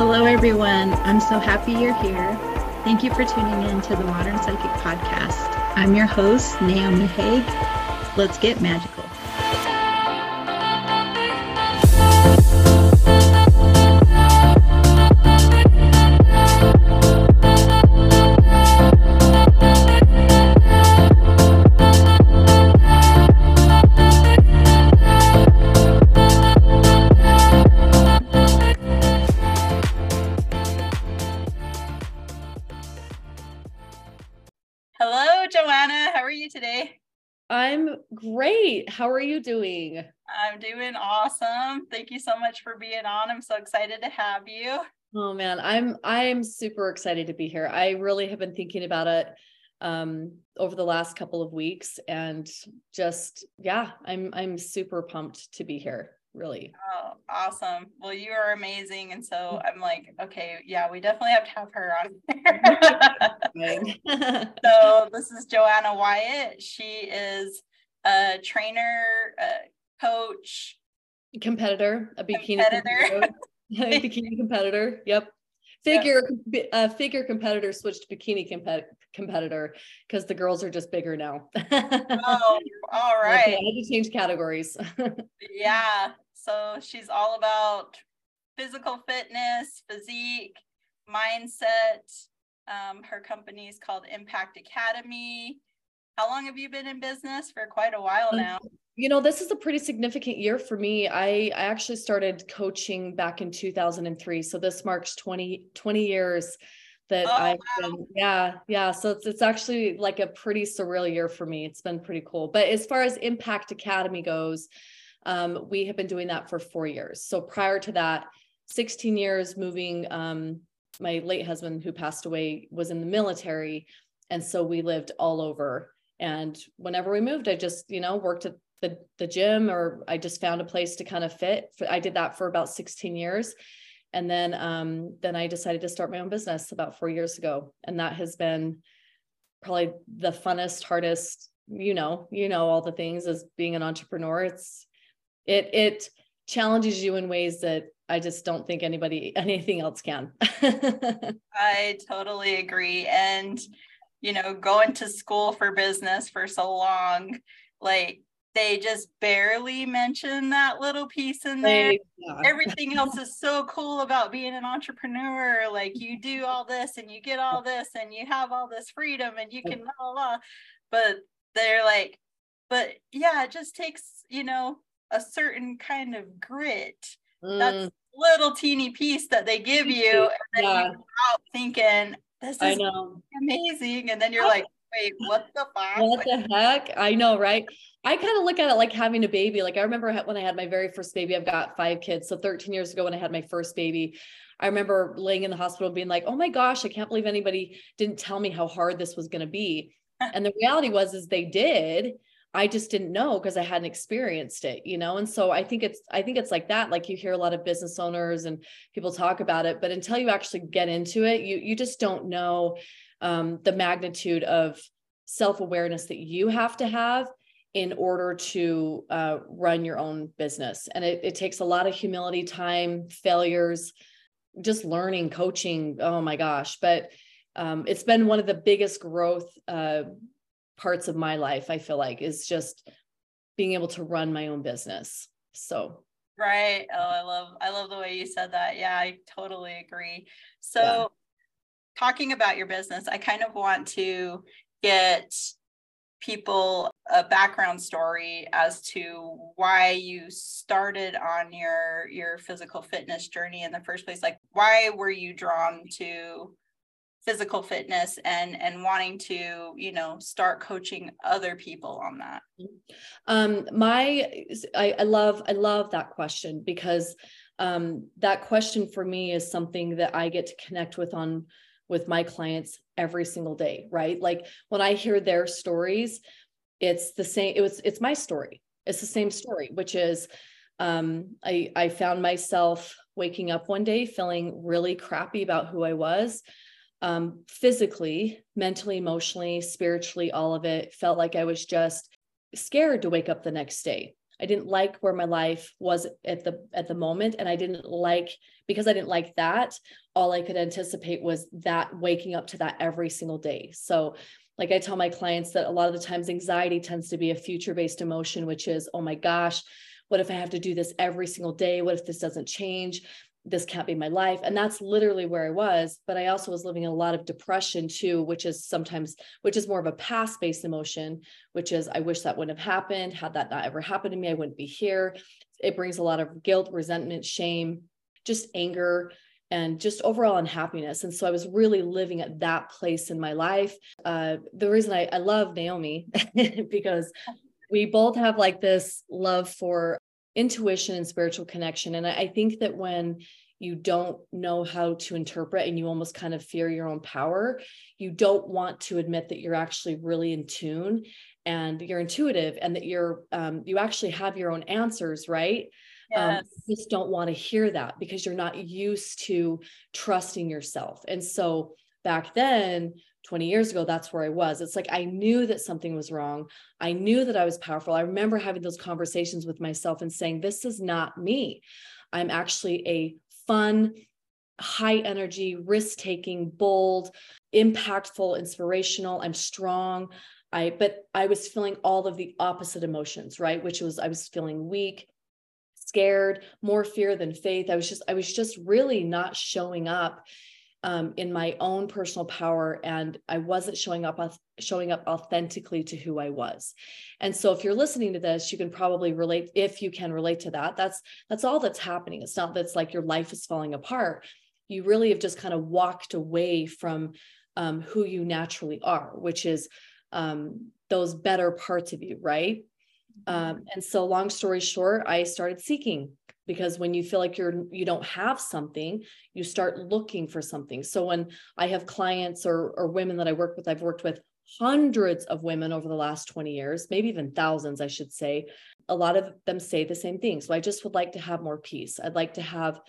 Hello, everyone. I'm so happy you're here. Thank you for tuning in to the Modern Psychic Podcast. I'm your host, Naomi Haigh. Let's get magical. How are you doing? I'm doing awesome. Thank you so much for being on. I'm so excited to have you. Oh man, I'm I'm super excited to be here. I really have been thinking about it um over the last couple of weeks and just yeah, I'm I'm super pumped to be here, really. Oh, awesome. Well, you are amazing. And so I'm like, okay, yeah, we definitely have to have her on. so this is Joanna Wyatt. She is a trainer, a coach, competitor, a bikini competitor. bikini competitor. Yep. Figure uh, figure competitor switched to bikini compet- competitor because the girls are just bigger now. oh, all right. Okay, I had to change categories. yeah. So she's all about physical fitness, physique, mindset. Um, her company is called Impact Academy. How long have you been in business? For quite a while now. You know, this is a pretty significant year for me. I, I actually started coaching back in 2003. So this marks 20, 20 years that Oh, I've wow. been, yeah, yeah. So it's, it's actually like a pretty surreal year for me. It's been pretty cool. But as far as Impact Academy goes, um, we have been doing that for four years. So prior to that, 16 years moving, um, my late husband who passed away was in the military. And so we lived all over. And whenever we moved, I just, you know, worked at the, the gym or I just found a place to kind of fit. I did that for about 16 years. And then um, then I decided to start my own business about four years ago. And that has been probably the funnest, hardest, you know, you know, all the things as being an entrepreneur. It's it it challenges you in ways that I just don't think anybody anything else can. I totally agree. And, you know, going to school for business for so long, like they just barely mention that little piece in there. Yeah. Everything else is so cool about being an entrepreneur. Like you do all this and you get all this and you have all this freedom and you can blah, blah, blah. But they're like, but yeah, it just takes, you know, a certain kind of grit. That's Mm, little teeny piece that they give you. And then Yeah. you out thinking, this I is know. amazing. And then you're like, wait, what the fuck? What the heck? I know, right? I kind of look at it like having a baby. Like I remember when I had my very first baby, I've got five kids. So 13 years ago when I had my first baby, I remember laying in the hospital being like, "Oh my gosh, I can't believe anybody didn't tell me how hard this was going to be." and the reality was is they did. I just didn't know because I hadn't experienced it, you know? And so I think it's I think it's like that. Like you hear a lot of business owners and people talk about it, but until you actually get into it, you you just don't know um, the magnitude of self-awareness that you have to have in order to uh, run your own business. And it, it takes a lot of humility, time, failures, just learning, coaching. Oh my gosh. But um, it's been one of the biggest growth uh, parts of my life, I feel like, is just being able to run my own business. So, Right. Oh, I love I love the way you said that. Yeah, I totally agree. So Yeah. talking about your business, I kind of want to get people a background story as to why you started on your your physical fitness journey in the first place. Like why were you drawn to physical fitness and and wanting to, you know, start coaching other people on that? um, my, I, I love, I love that question because um, that question for me is something that I get to connect with on with my clients every single day, right? Like when I hear their stories, it's the same, it was, it's my story. It's the same story, which is um, I, I found myself waking up one day feeling really crappy about who I was. Um, physically, mentally, emotionally, spiritually, all of it felt like I was just scared to wake up the next day. I didn't like where my life was at the at the moment and I didn't like because I didn't like that all I could anticipate was that waking up to that every single day. So like I tell my clients that a lot of the times anxiety tends to be a future based emotion which is oh my gosh what if I have to do this every single day what if this doesn't change this can't be my life and that's literally where i was but i also was living in a lot of depression too which is sometimes which is more of a past based emotion which is i wish that wouldn't have happened had that not ever happened to me i wouldn't be here it brings a lot of guilt resentment shame just anger and just overall unhappiness. And so I was really living at that place in my life. Uh, the reason I, I love Naomi because we both have like this love for intuition and spiritual connection. And I think that when you don't know how to interpret and you almost kind of fear your own power, you don't want to admit that you're actually really in tune and you're intuitive and that you're um, you actually have your own answers, right? Um, yes. Um, just don't want to hear that because you're not used to trusting yourself. And so back then 20 years ago, that's where I was. It's like I knew that something was wrong. I knew that I was powerful. I remember having those conversations with myself and saying, This is not me. I'm actually a fun, high energy, risk taking, bold, impactful, inspirational. I'm strong. I, but I was feeling all of the opposite emotions, right? Which was I was feeling weak, scared, more fear than faith. I was just, I was just really not showing up um, in my own personal power and i wasn't showing up showing up authentically to who i was. And so if you're listening to this you can probably relate if you can relate to that that's that's all that's happening. It's not that's like your life is falling apart. You really have just kind of walked away from um, who you naturally are which is um, those better parts of you right? Mm-hmm. um, and so long story short i started seeking because when you feel like you're you don't have something you start looking for something. So when i have clients or or women that i work with i've worked with hundreds of women over the last 20 years maybe even thousands i should say. A lot of them say the same thing. So i just would like to have more peace. I'd like to have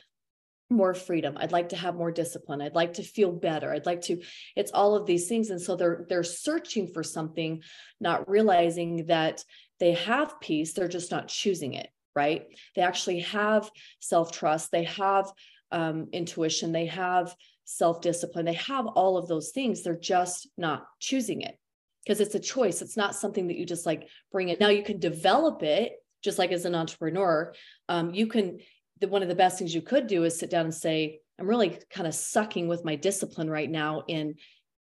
more freedom. I'd like to have more discipline. I'd like to feel better. I'd like to it's all of these things. And so they're they're searching for something not realizing that they have peace. They're just not choosing it right? They actually have self trust, they have um, intuition, they have self discipline, they have all of those things. They're just not choosing it because it's a choice. It's not something that you just like bring it. Now you can develop it just like as an entrepreneur. Um, you can, the, one of the best things you could do is sit down and say, I'm really kind of sucking with my discipline right now in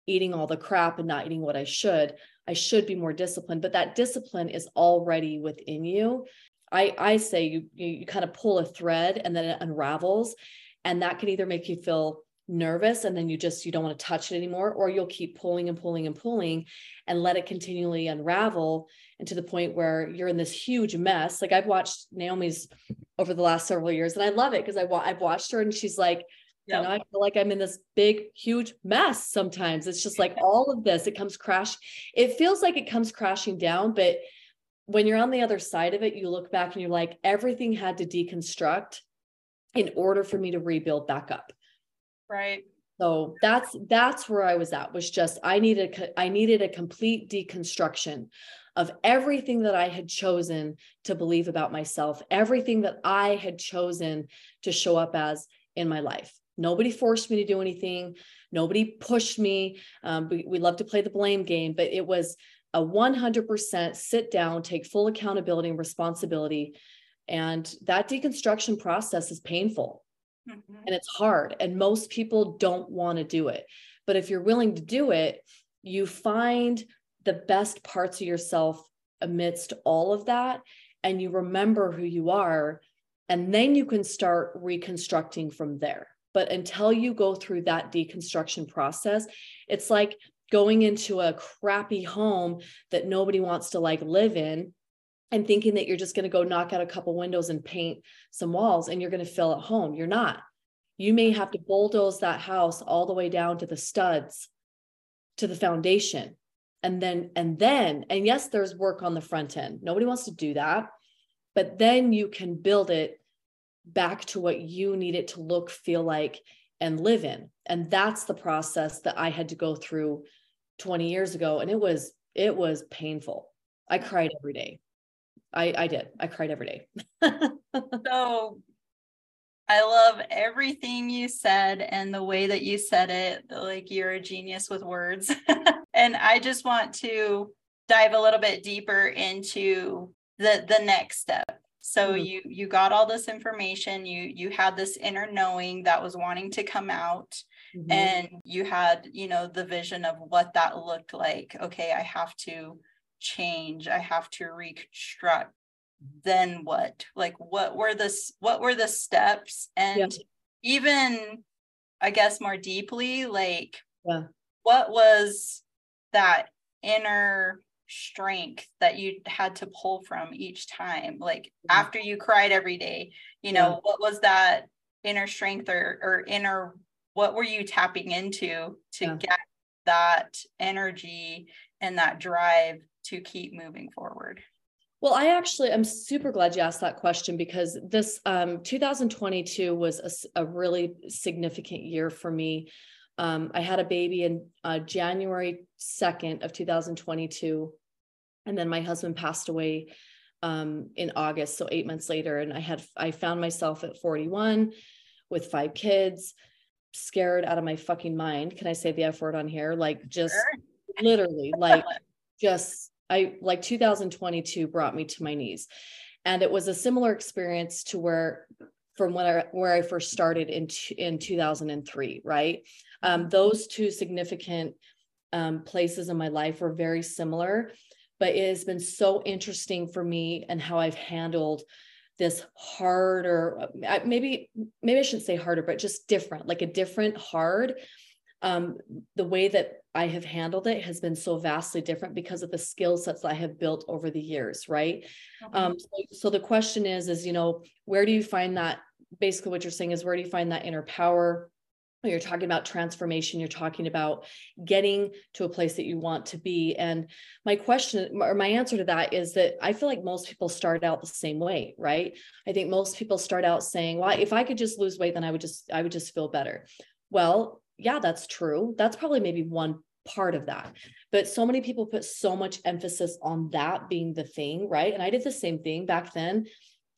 eating all the crap and not eating what I should. I should be more disciplined, but that discipline is already within you. I, I say you, you, you kind of pull a thread and then it unravels. And that can either make you feel nervous and then you just you don't want to touch it anymore or you'll keep pulling and pulling and pulling and let it continually unravel and to the point where you're in this huge mess like i've watched naomi's over the last several years and i love it because I wa- i've watched her and she's like yep. you know i feel like i'm in this big huge mess sometimes it's just like all of this it comes crash it feels like it comes crashing down but when you're on the other side of it, you look back and you're like, everything had to deconstruct in order for me to rebuild back up. Right. So that's that's where I was at was just I needed I needed a complete deconstruction of everything that I had chosen to believe about myself, everything that I had chosen to show up as in my life. Nobody forced me to do anything. Nobody pushed me. Um, we, we love to play the blame game, but it was a 100% sit down, take full accountability and responsibility. And that deconstruction process is painful mm-hmm. and it's hard. And most people don't want to do it. But if you're willing to do it, you find the best parts of yourself amidst all of that. And you remember who you are. And then you can start reconstructing from there. But until you go through that deconstruction process, it's like going into a crappy home that nobody wants to like live in and thinking that you're just going to go knock out a couple windows and paint some walls and you're going to feel at home. You're not. You may have to bulldoze that house all the way down to the studs, to the foundation. And then, and then, and yes, there's work on the front end. Nobody wants to do that. But then you can build it back to what you need it to look, feel like, and live in. And that's the process that I had to go through 20 years ago. And it was, it was painful. I cried every day. I, I did. I cried every day. so I love everything you said and the way that you said it. Like you're a genius with words. and I just want to dive a little bit deeper into the the next step. So mm-hmm. you you got all this information, you you had this inner knowing that was wanting to come out mm-hmm. and you had, you know, the vision of what that looked like. Okay, I have to change. I have to reconstruct then what like what were the what were the steps and yeah. even i guess more deeply like yeah. what was that inner strength that you had to pull from each time like mm-hmm. after you cried every day you know yeah. what was that inner strength or or inner what were you tapping into to yeah. get that energy and that drive to keep moving forward well, I actually I'm super glad you asked that question because this um, 2022 was a, a, really significant year for me. Um, I had a baby in uh, January 2nd of 2022, and then my husband passed away um, in August, so eight months later. And I had I found myself at 41 with five kids, scared out of my fucking mind. Can I say the F word on here? Like just sure. literally, like just I like 2022 brought me to my knees. And it was a similar experience to where from when I where I first started in in 2003, right? Um, mm-hmm. those two significant um, places in my life were very similar, but it has been so interesting for me and how I've handled this harder, maybe maybe I shouldn't say harder, but just different, like a different hard um, the way that I have handled it has been so vastly different because of the skill sets I have built over the years, right? Mm-hmm. Um, so, so the question is, is you know, where do you find that? Basically, what you're saying is, where do you find that inner power? You're talking about transformation. You're talking about getting to a place that you want to be. And my question or my answer to that is that I feel like most people start out the same way, right? I think most people start out saying, "Well, if I could just lose weight, then I would just I would just feel better." Well, yeah, that's true. That's probably maybe one part of that. But so many people put so much emphasis on that being the thing, right? And I did the same thing back then.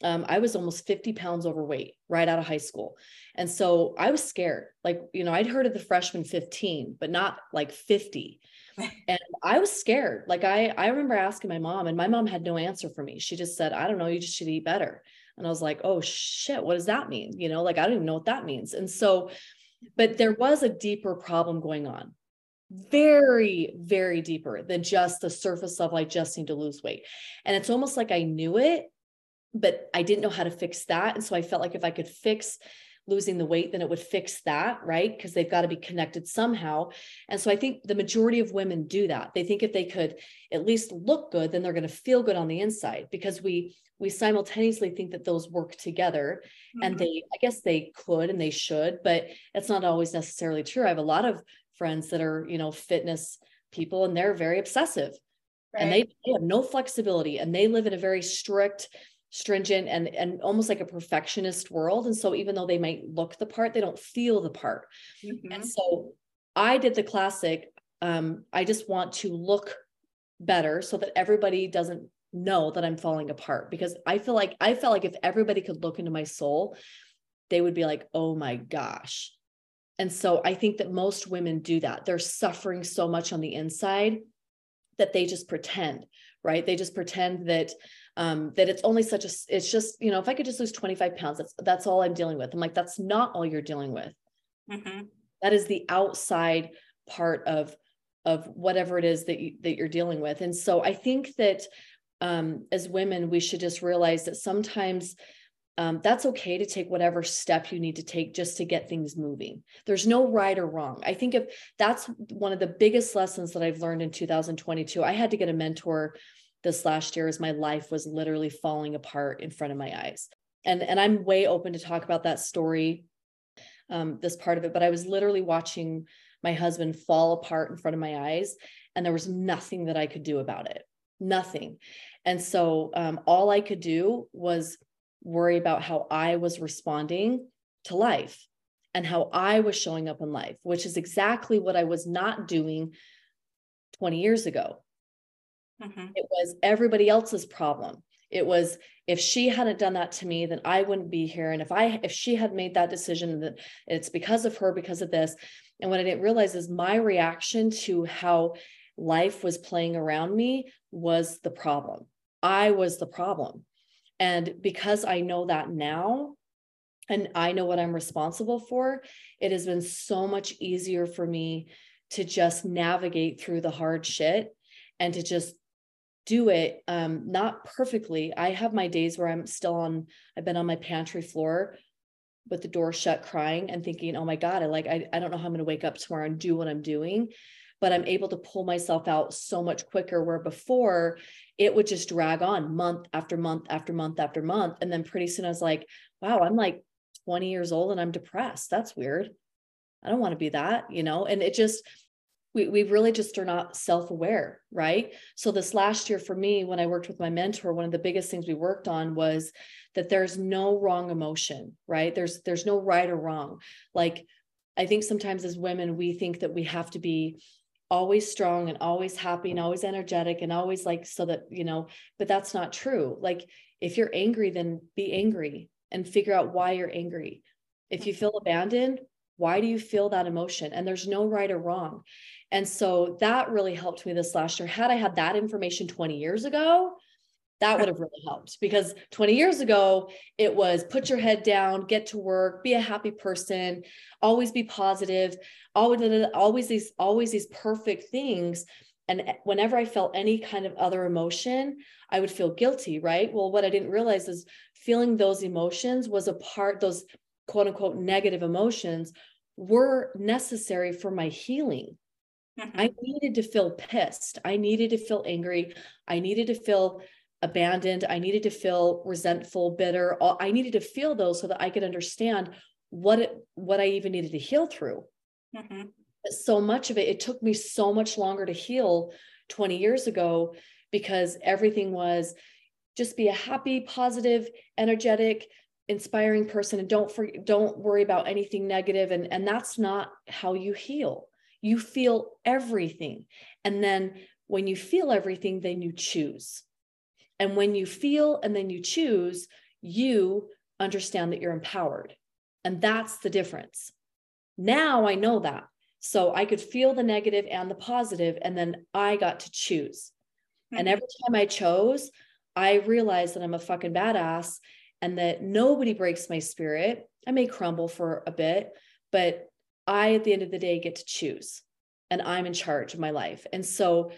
Um, I was almost 50 pounds overweight right out of high school. And so I was scared. Like, you know, I'd heard of the freshman 15, but not like 50. and I was scared. Like I I remember asking my mom, and my mom had no answer for me. She just said, I don't know, you just should eat better. And I was like, oh shit, what does that mean? You know, like I don't even know what that means. And so but there was a deeper problem going on very very deeper than just the surface level i just need to lose weight and it's almost like i knew it but i didn't know how to fix that. And so i felt like if i could fix losing the weight then it would fix that right? Because they've got to be connected somehow. And so i think the majority of women do that. They think if they could at least look good then they're going to feel good on the inside because we we simultaneously think that those work together mm-hmm. and they i guess they could and they should but it's not always necessarily true. I have a lot of friends that are you know fitness people and they're very obsessive right. and they, they have no flexibility and they live in a very strict stringent and and almost like a perfectionist world and so even though they might look the part they don't feel the part mm-hmm. and so i did the classic um, i just want to look better so that everybody doesn't know that I'm falling apart because I feel like I felt like if everybody could look into my soul, they would be like, oh my gosh. And so I think that most women do that. They're suffering so much on the inside that they just pretend, right? They just pretend that um, that it's only such a it's just you know if I could just lose 25 pounds, that's that's all I'm dealing with. I'm like that's not all you're dealing with. Mm-hmm. That is the outside part of of whatever it is that you, that you're dealing with. And so I think that um, as women, we should just realize that sometimes um, that's okay to take whatever step you need to take just to get things moving. There's no right or wrong. I think if that's one of the biggest lessons that I've learned in 2022, I had to get a mentor this last year as my life was literally falling apart in front of my eyes. And, and I'm way open to talk about that story, um, this part of it, but I was literally watching my husband fall apart in front of my eyes, and there was nothing that I could do about it nothing. And so um, all I could do was worry about how I was responding to life and how I was showing up in life, which is exactly what I was not doing 20 years ago. Mm-hmm. It was everybody else's problem. It was if she hadn't done that to me, then I wouldn't be here. And if I if she had made that decision that it's because of her, because of this. And what I didn't realize is my reaction to how life was playing around me was the problem. I was the problem. And because I know that now, and I know what I'm responsible for, it has been so much easier for me to just navigate through the hard shit and to just do it um not perfectly. I have my days where i'm still on i've been on my pantry floor with the door shut crying and thinking oh my god i like i, I don't know how i'm going to wake up tomorrow and do what i'm doing but i'm able to pull myself out so much quicker where before it would just drag on month after month after month after month. And then pretty soon i was like wow i'm like 20 years old and i'm depressed. That's weird. I don't want to be that you know? And it just we, we really just are not self-aware right? So this last year for me when i worked with my mentor one of the biggest things we worked on was that there's no wrong emotion right? There's there's no right or wrong. Like i think sometimes as women we think that we have to be always strong and always happy and always energetic and always like so that you know but that's not true. Like if you're angry then be angry and figure out why you're angry. If you mm-hmm. feel abandoned why do you feel that emotion? And there's no right or wrong and so that really helped me this last year. Had I had that information 20 years ago, that would have really helped because 20 years ago, it was put your head down, get to work, be a happy person, always be positive, always, always these, always these perfect things. And whenever I felt any kind of other emotion, I would feel guilty, right? Well, what I didn't realize is feeling those emotions was a part, those quote unquote negative emotions were necessary for my healing Mm-hmm. I needed to feel pissed. I needed to feel angry. I needed to feel abandoned. I needed to feel resentful, bitter. I needed to feel those so that I could understand what it, what I even needed to heal through. Mm-hmm. So much of it, it took me so much longer to heal 20 years ago because everything was just be a happy, positive, energetic, inspiring person and don't for, don't worry about anything negative and and that's not how you heal you feel everything. And then when you feel everything, then you choose. And when you feel and then you choose, you understand that you're empowered. And that's the difference. Now I know that. So I could feel the negative and the positive, and then I got to choose. Mm-hmm. And every time I chose, I realized that I'm a fucking badass and that nobody breaks my spirit. I may crumble for a bit, but I, at the end of the day, get to choose and I'm in charge of my life. And so,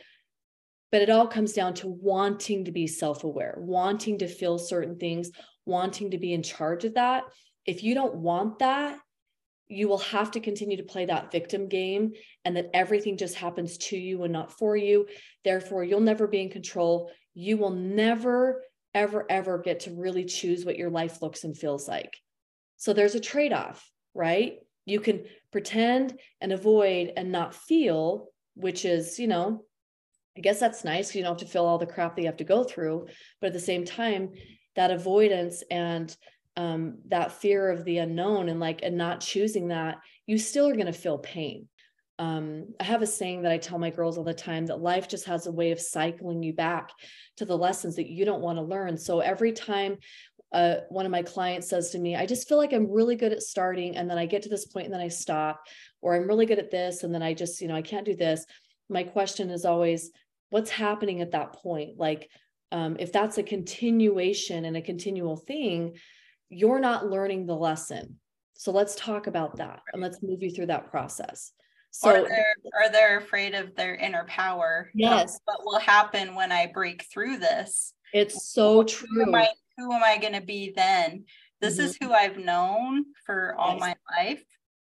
but it all comes down to wanting to be self aware, wanting to feel certain things, wanting to be in charge of that. If you don't want that, you will have to continue to play that victim game and that everything just happens to you and not for you. Therefore, you'll never be in control. You will never, ever, ever get to really choose what your life looks and feels like. So there's a trade off, right? You can pretend and avoid and not feel, which is, you know, I guess that's nice. You don't have to feel all the crap that you have to go through. But at the same time, that avoidance and um, that fear of the unknown and like and not choosing that, you still are going to feel pain. Um, I have a saying that I tell my girls all the time that life just has a way of cycling you back to the lessons that you don't want to learn. So every time uh, one of my clients says to me, I just feel like I'm really good at starting and then I get to this point and then I stop, or I'm really good at this and then I just, you know, I can't do this. My question is always, what's happening at that point? Like, um, if that's a continuation and a continual thing, you're not learning the lesson. So let's talk about that and let's move you through that process. So, or they're, or they're afraid of their inner power. Yes. What will happen when I break through this? It's so true. Am I, who am I going to be then? This mm-hmm. is who I've known for all yes. my life,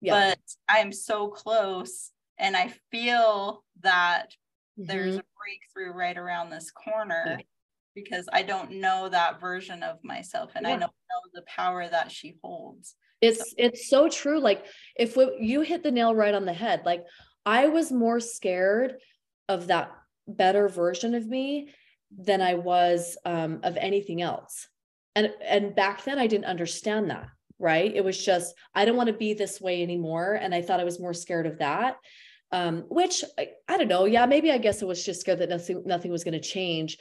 but I'm so close and I feel that mm-hmm. there's a breakthrough right around this corner yeah. because I don't know that version of myself and yeah. I don't know the power that she holds. It's so. it's so true. Like if we, you hit the nail right on the head, like I was more scared of that better version of me than I was um, of anything else. And and back then I didn't understand that, right? It was just I don't want to be this way anymore, and I thought I was more scared of that. Um, which I, I don't know. Yeah, maybe I guess I was just scared that nothing nothing was going to change.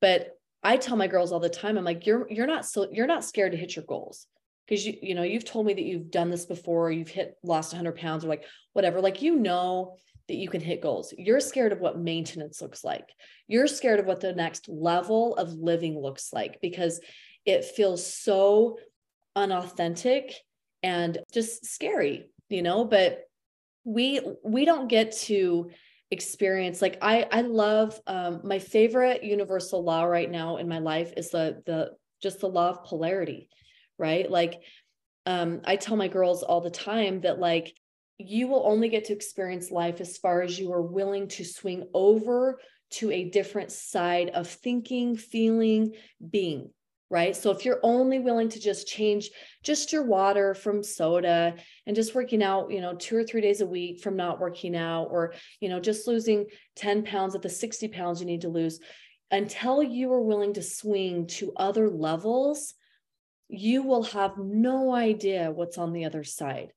But I tell my girls all the time, I'm like, you're you're not so you're not scared to hit your goals. Because you, you know, you've told me that you've done this before, you've hit lost 100 pounds or like whatever. Like you know that you can hit goals. You're scared of what maintenance looks like. You're scared of what the next level of living looks like because it feels so unauthentic and just scary, you know, but we we don't get to experience like i i love um my favorite universal law right now in my life is the the just the law of polarity right like um i tell my girls all the time that like you will only get to experience life as far as you are willing to swing over to a different side of thinking feeling being right? So if you're only willing to just change just your water from soda and just working out, you know, two or three days a week from not working out, or, you know, just losing 10 pounds of the 60 pounds you need to lose, until you are willing to swing to other levels, you will have no idea what's on the other side.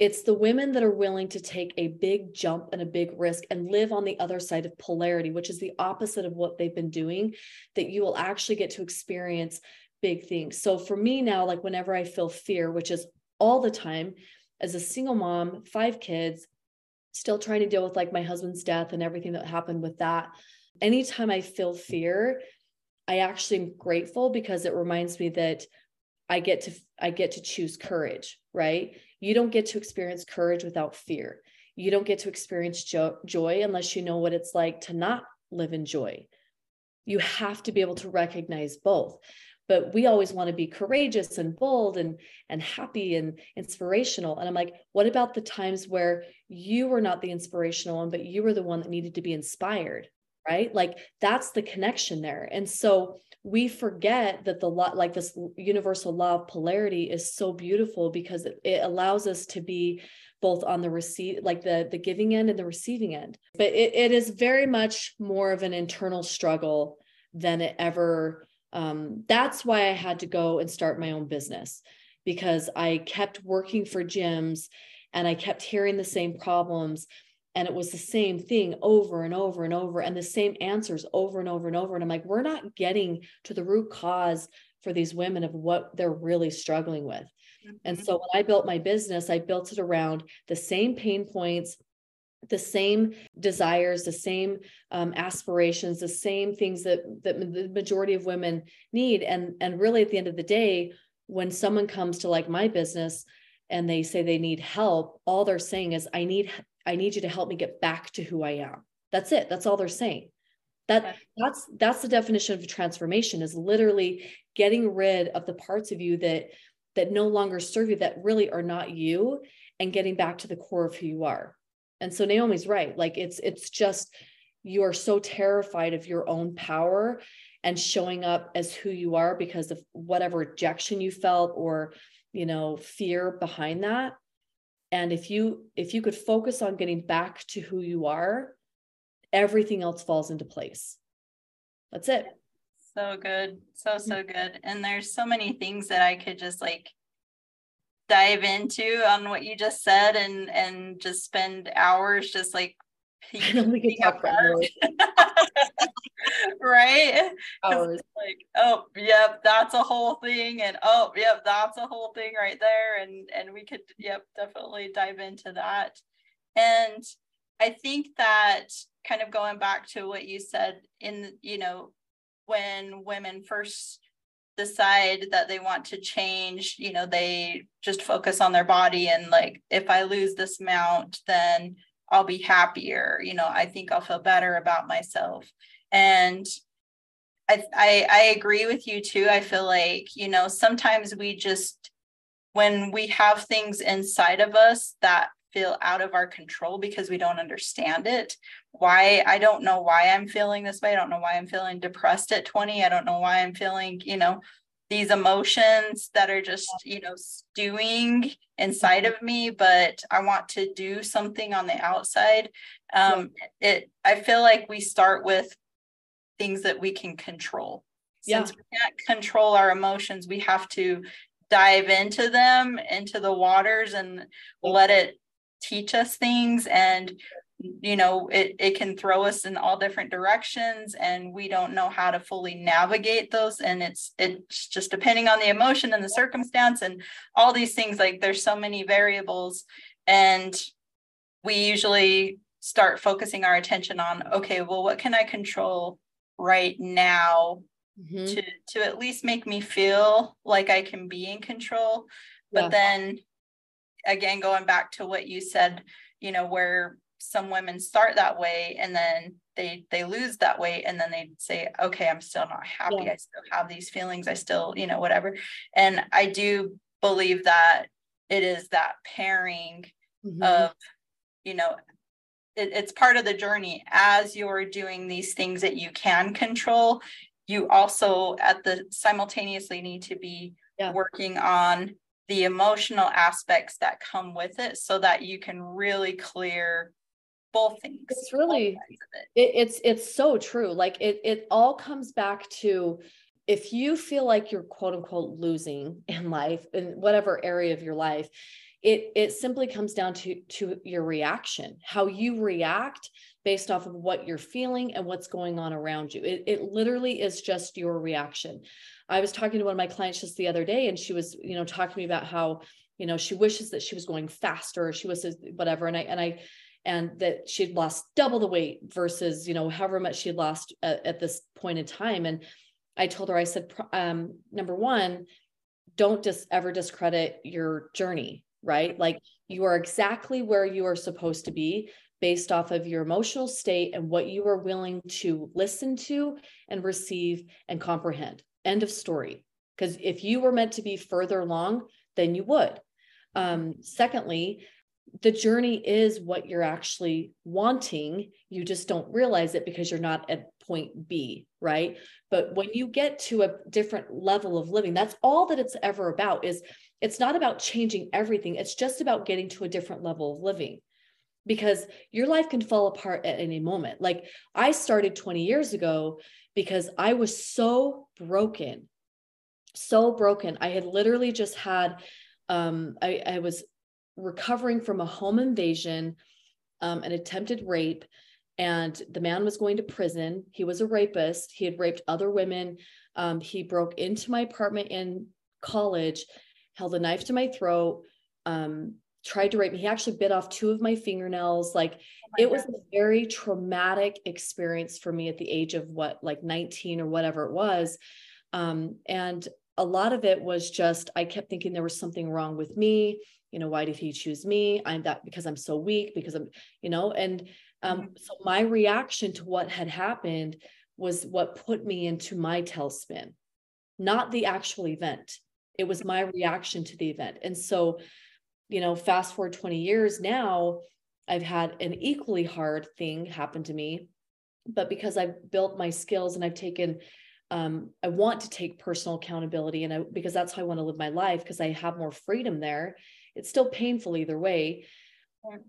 It's the women that are willing to take a big jump and a big risk and live on the other side of polarity, which is the opposite of what they've been doing, that you will actually get to experience big things. So for me now, like whenever I feel fear, which is all the time, as a single mom, five kids, still trying to deal with like my husband's death and everything that happened with that. Anytime I feel fear, I actually am grateful because it reminds me that I get to I get to choose courage, right? You don't get to experience courage without fear. You don't get to experience jo- joy unless you know what it's like to not live in joy. You have to be able to recognize both. But we always want to be courageous and bold and and happy and inspirational. And I'm like, what about the times where you were not the inspirational one, but you were the one that needed to be inspired? Right? Like that's the connection there. And so we forget that the lot like this universal law of polarity is so beautiful because it, it allows us to be both on the receive like the the giving end and the receiving end but it, it is very much more of an internal struggle than it ever um, that's why i had to go and start my own business because i kept working for gyms and i kept hearing the same problems and it was the same thing over and over and over and the same answers over and over and over and i'm like we're not getting to the root cause for these women of what they're really struggling with mm-hmm. and so when i built my business i built it around the same pain points the same desires the same um, aspirations the same things that that the majority of women need and and really at the end of the day when someone comes to like my business and they say they need help all they're saying is i need I need you to help me get back to who I am. That's it. That's all they're saying. That that's that's the definition of transformation is literally getting rid of the parts of you that that no longer serve you that really are not you and getting back to the core of who you are. And so Naomi's right. Like it's it's just you are so terrified of your own power and showing up as who you are because of whatever rejection you felt or you know fear behind that and if you if you could focus on getting back to who you are everything else falls into place. That's it. So good. So so mm-hmm. good. And there's so many things that i could just like dive into on what you just said and and just spend hours just like we could talk about right? Like, oh, yep, that's a whole thing, and oh, yep, that's a whole thing right there, and and we could, yep, definitely dive into that. And I think that kind of going back to what you said in, you know, when women first decide that they want to change, you know, they just focus on their body and like, if I lose this amount, then I'll be happier. You know, I think I'll feel better about myself. And I, I, I agree with you too. I feel like, you know, sometimes we just, when we have things inside of us that feel out of our control because we don't understand it. Why I don't know why I'm feeling this way. I don't know why I'm feeling depressed at 20. I don't know why I'm feeling, you know, these emotions that are just, you know, stewing inside of me, but I want to do something on the outside. Um, it I feel like we start with things that we can control. Since yeah. we can't control our emotions, we have to dive into them, into the waters, and let it teach us things. And you know it, it can throw us in all different directions and we don't know how to fully navigate those and it's it's just depending on the emotion and the circumstance and all these things like there's so many variables and we usually start focusing our attention on okay well what can i control right now mm-hmm. to to at least make me feel like i can be in control but yeah. then again going back to what you said you know where some women start that way and then they they lose that weight and then they say okay i'm still not happy yeah. i still have these feelings i still you know whatever and i do believe that it is that pairing mm-hmm. of you know it, it's part of the journey as you're doing these things that you can control you also at the simultaneously need to be yeah. working on the emotional aspects that come with it so that you can really clear both things it's really it. It, it's it's so true. Like it it all comes back to if you feel like you're quote unquote losing in life in whatever area of your life it it simply comes down to to your reaction how you react based off of what you're feeling and what's going on around you. It, it literally is just your reaction. I was talking to one of my clients just the other day, and she was, you know, talking to me about how, you know, she wishes that she was going faster, she was whatever, and I and I and that she'd lost double the weight versus, you know, however much she lost at, at this point in time. And I told her, I said, um, number one, don't just ever discredit your journey, right? Like you are exactly where you are supposed to be based off of your emotional state and what you are willing to listen to and receive and comprehend. End of story. Because if you were meant to be further along, then you would. Um, secondly, the journey is what you're actually wanting. You just don't realize it because you're not at point B, right? But when you get to a different level of living, that's all that it's ever about is it's not about changing everything. It's just about getting to a different level of living because your life can fall apart at any moment. Like I started 20 years ago because I was so broken, so broken. I had literally just had, um, I, I was recovering from a home invasion, um, an attempted rape, and the man was going to prison. He was a rapist. He had raped other women. Um, he broke into my apartment in college, held a knife to my throat, um, tried to rape me. He actually bit off two of my fingernails. Like oh it was a very traumatic experience for me at the age of what, like 19 or whatever it was. Um, and a lot of it was just, I kept thinking there was something wrong with me. You know, why did he choose me? I'm that because I'm so weak, because I'm, you know, and um, mm-hmm. so my reaction to what had happened was what put me into my tailspin, not the actual event. It was my reaction to the event. And so you know, fast forward 20 years now, I've had an equally hard thing happen to me. But because I've built my skills and I've taken, um, I want to take personal accountability and I, because that's how I want to live my life because I have more freedom there. It's still painful either way.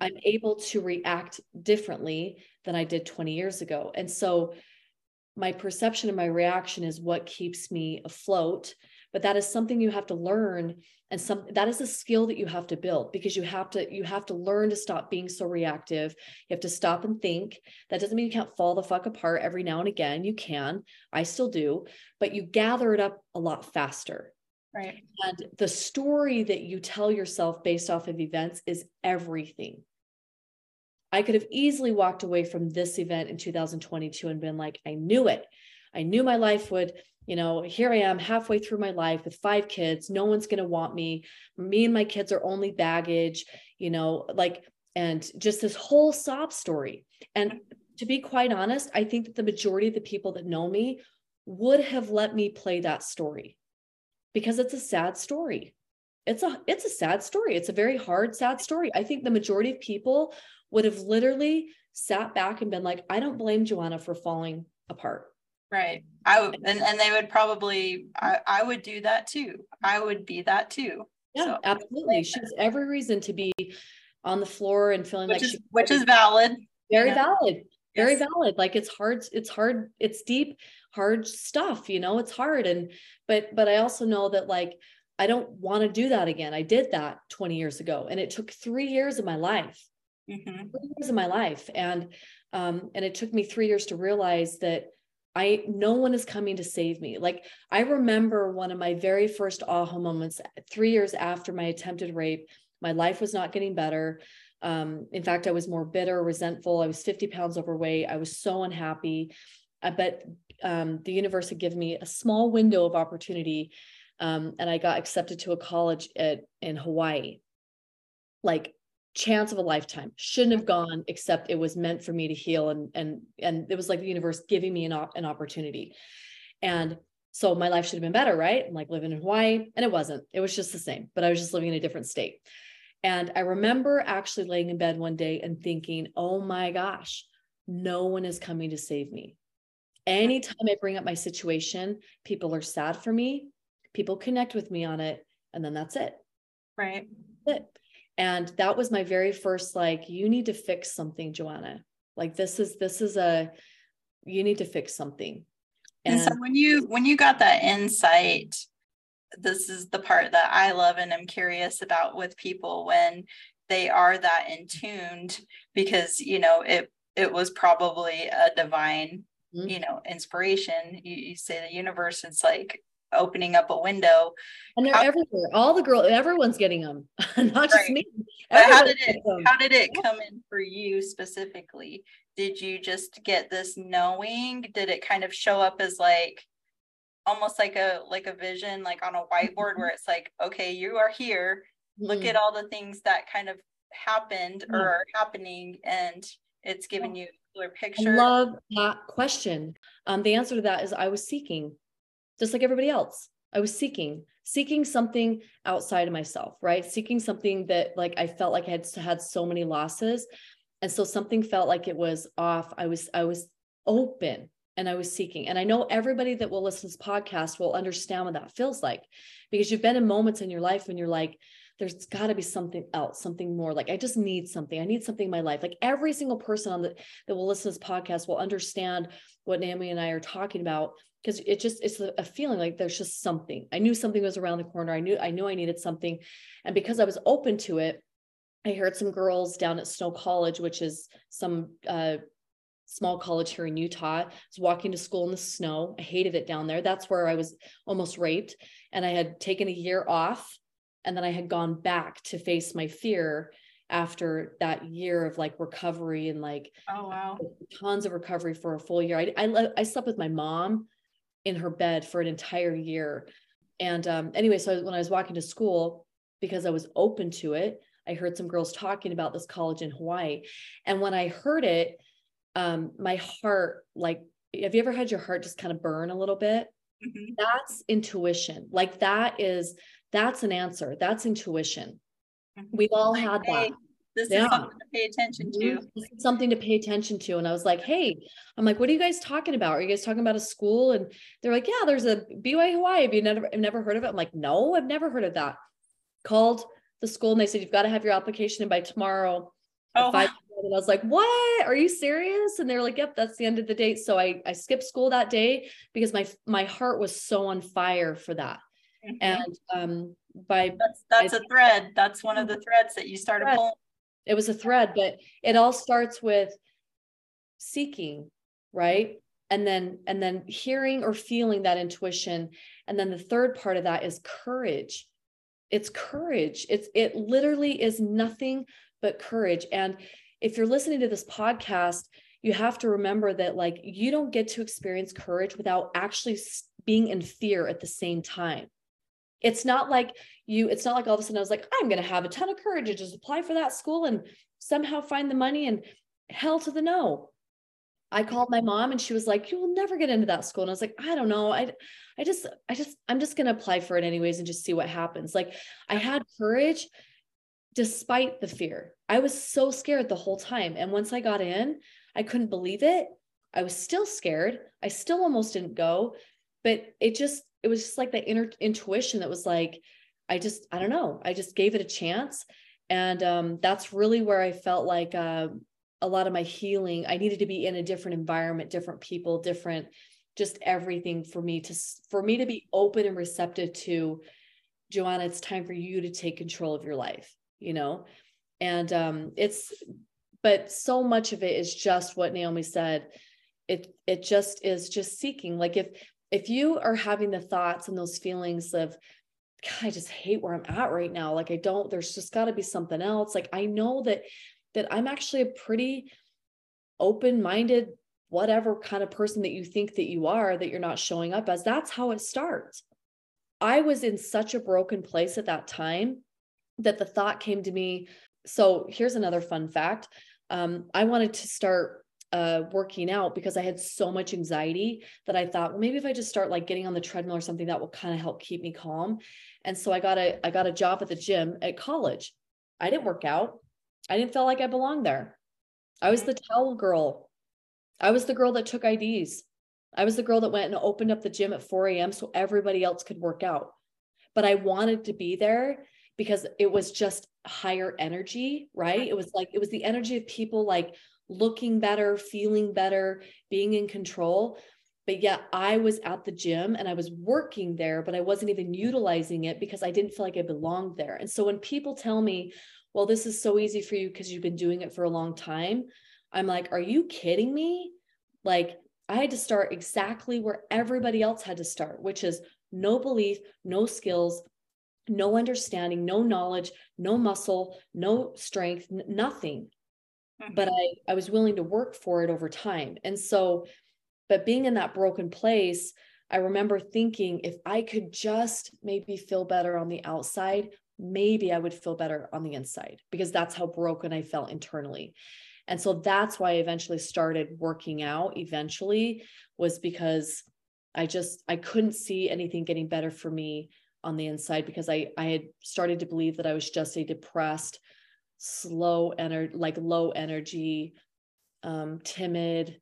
I'm able to react differently than I did 20 years ago. And so my perception and my reaction is what keeps me afloat but that is something you have to learn and some that is a skill that you have to build because you have to you have to learn to stop being so reactive. You have to stop and think. That doesn't mean you can't fall the fuck apart every now and again. You can. I still do but you gather it up a lot faster right and the story that you tell yourself based off of events is everything I could have easily walked away from this event in 2022 and been like, I knew it. I knew my life would you know, here I am halfway through my life with five kids. No one's going to want me. Me and my kids are only baggage, you know, like, and just this whole sob story. And to be quite honest, I think that the majority of the people that know me would have let me play that story because it's a sad story. It's a it's a sad story. It's a very hard sad story. I think the majority of people would have literally sat back and been like, I don't blame Joanna for falling apart. Right. I would, and, and they would probably, I, I would do that too. I would be that too. Yeah, so, absolutely. She has every reason to be on the floor and feeling which like is, she, which is valid. Very yeah. valid. Very yes. valid. Like it's hard, it's hard, it's deep, hard stuff, you know, it's hard. And, but, but I also know that like, I don't want to do that again. I did that 20 years ago and it took three years of my life mm-hmm. years of my life. And um, and it took me three years to realize that I no one is coming to save me. Like I remember one of my very first aha moments three years after my attempted rape. My life was not getting better. Um, in fact, I was more bitter, resentful. I was 50 pounds overweight. I was so unhappy. I bet um, the universe had given me a small window of opportunity, um, and I got accepted to a college at in Hawaii. Like chance of a lifetime shouldn't have gone except it was meant for me to heal and and and it was like the universe giving me an, op- an opportunity and so my life should have been better right I'm like living in hawaii and it wasn't it was just the same but i was just living in a different state and i remember actually laying in bed one day and thinking oh my gosh no one is coming to save me. Anytime i bring up my situation people are sad for me people connect with me on it and then that's it. Right. That's it. And that was my very first like you need to fix something joanna. Like this is this is a you need to fix something. And, and so when you when you got that insight this is the part that i love and i'm curious about with people when they are that in tuned because you know it it was probably a divine mm-hmm. you know inspiration you, you say the universe is like opening up a window. And they're how, everywhere. All the girls, everyone's getting them, not just me. How did it how did it come in for you specifically? Did you just get this knowing? Did it kind of show up as like almost like a like a vision like on a whiteboard where it's like, okay, you are here. Look mm-hmm. at all the things that kind of happened mm-hmm. or are happening and it's giving you a clear picture. I love that question. Um, the answer to that is I was seeking just like everybody else. I was seeking, seeking something outside of myself, right? Seeking something that like I felt like I had had so many losses. And so something felt like it was off. I was, I was open and I was seeking. And I know everybody that will listen to this podcast will understand what that feels like because you've been in moments in your life when you're like, there's got to be something else, something more. Like I just need something. I need something in my life. Like every single person on the that will listen to this podcast will understand what Naomi and I are talking about because it just it's a, feeling like there's just something i knew something was around the corner i knew i knew i needed something and because i was open to it i heard some girls down at snow college which is some uh, small college here in utah. I was walking to school in the snow. I hated it down there. That's where i was almost raped. And i had taken a year off and then i had gone back to face my fear after that year of like recovery and like oh wow. tons of recovery for a full year. I i, I slept with my mom in her bed for an entire year. And um, anyway, so when I was walking to school, because I was open to it, I heard some girls talking about this college in Hawaii. And when I heard it, um, my heart, like, have you ever had your heart just kind of burn a little bit? Mm-hmm. That's intuition. Like, that is, that's an answer. That's intuition. Mm-hmm. We've all had that this yeah. is something to pay attention to. This is something to pay attention to. And I was like, hey, I'm like, what are you guys talking about? Are you guys talking about a school? And they're like, yeah, there's a BYU Hawaii. Have you never, have never heard of it? I'm like, no, I've never heard of that. Called the school and they said, you've got to have your application in by tomorrow. Oh. Five, and I was like, what? Are you serious? And they're like, yep, that's the end of the date. So I, I skipped school that day because my, my heart was so on fire for that. Mm-hmm. And um, by that's that's I, a thread. That's one of the threads that you started pulling it was a thread but it all starts with seeking right and then and then hearing or feeling that intuition and then the third part of that is courage it's courage it's it literally is nothing but courage and if you're listening to this podcast you have to remember that like you don't get to experience courage without actually being in fear at the same time it's not like you, it's not like all of a sudden I was like, I'm going to have a ton of courage to just apply for that school and somehow find the money and hell to the no. I called my mom and she was like, you will never get into that school. And I was like, I don't know. I, I just, I just, I'm just going to apply for it anyways and just see what happens. Like I had courage despite the fear. I was so scared the whole time. And once I got in, I couldn't believe it. I was still scared. I still almost didn't go, but it just, it was just like that inner intuition that was like, I just, I don't know, I just gave it a chance. And um, that's really where I felt like uh, a lot of my healing, I needed to be in a different environment, different people, different, just everything for me to, for me to be open and receptive to, Joanna, it's time for you to take control of your life, you know? And um, it's, but so much of it is just what Naomi said. It it just is just seeking. Like if if you are having the thoughts and those feelings of God, I just hate where I'm at right now. Like I don't, there's just got to be something else. Like I know that that I'm actually a pretty open-minded, whatever kind of person that you think that you are, that you're not showing up as. That's how it starts. I was in such a broken place at that time that the thought came to me. So here's another fun fact. Um, I wanted to start uh, working out because I had so much anxiety that I thought, well, maybe if I just start like getting on the treadmill or something, that will kind of help keep me calm. And so I got a I got a job at the gym at college. I didn't work out. I didn't feel like I belonged there. I was the towel girl. I was the girl that took IDs. I was the girl that went and opened up the gym at 4 a.m. so everybody else could work out. But I wanted to be there because it was just higher energy, right? It was like, it was the energy of people like looking better, feeling better, being in control. But yet I was at the gym and I was working there, but I wasn't even utilizing it because I didn't feel like I belonged there. And so when people tell me, well, this is so easy for you because you've been doing it for a long time, I'm like, are you kidding me? Like, I had to start exactly where everybody else had to start, which is no belief, no skills, no understanding, no knowledge, no muscle, no strength, n- nothing. Mm-hmm. But I, I was willing to work for it over time. And so, but being in that broken place, I remember thinking if I could just maybe feel better on the outside, maybe I would feel better on the inside because that's how broken I felt internally. And so that's why I eventually started working out eventually was because I just I couldn't see anything getting better for me on the inside because I I had started to believe that I was just a depressed, slow energy, like low energy, um, timid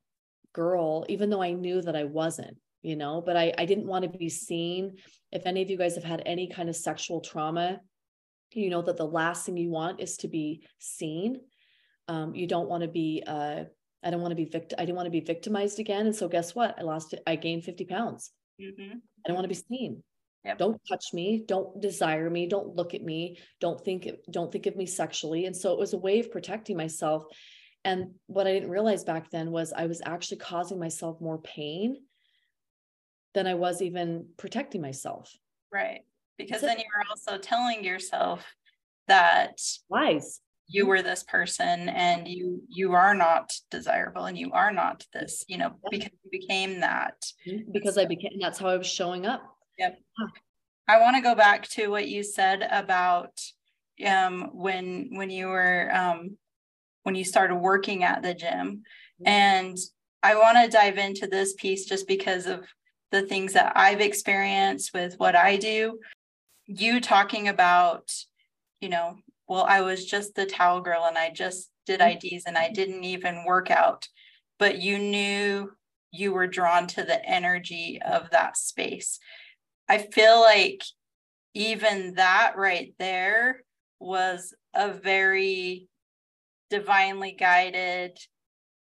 girl, even though I knew that I wasn't, you know, but I, I didn't want to be seen. If any of you guys have had any kind of sexual trauma, you know that the last thing you want is to be seen. Um, you don't want to be uh, I don't want to be vict- I didn't want to be victimized again. And so guess what? I lost I gained 50 pounds. Mm-hmm. I don't want to be seen. Yep. Don't touch me. Don't desire me. Don't look at me. Don't think don't think of me sexually. And so it was a way of protecting myself. And what I didn't realize back then was I was actually causing myself more pain than I was even protecting myself. Right. Because then you were also telling yourself that lies you were this person and you you are not desirable and you are not this you know because you became that mm-hmm. because i became that's how i was showing up yep i want to go back to what you said about um when when you were um when you started working at the gym mm-hmm. and i want to dive into this piece just because of the things that i've experienced with what i do you talking about you know well, I was just the towel girl and I just did mm-hmm. IDs and I didn't even work out, but you knew you were drawn to the energy of that space. I feel like even that right there was a very divinely guided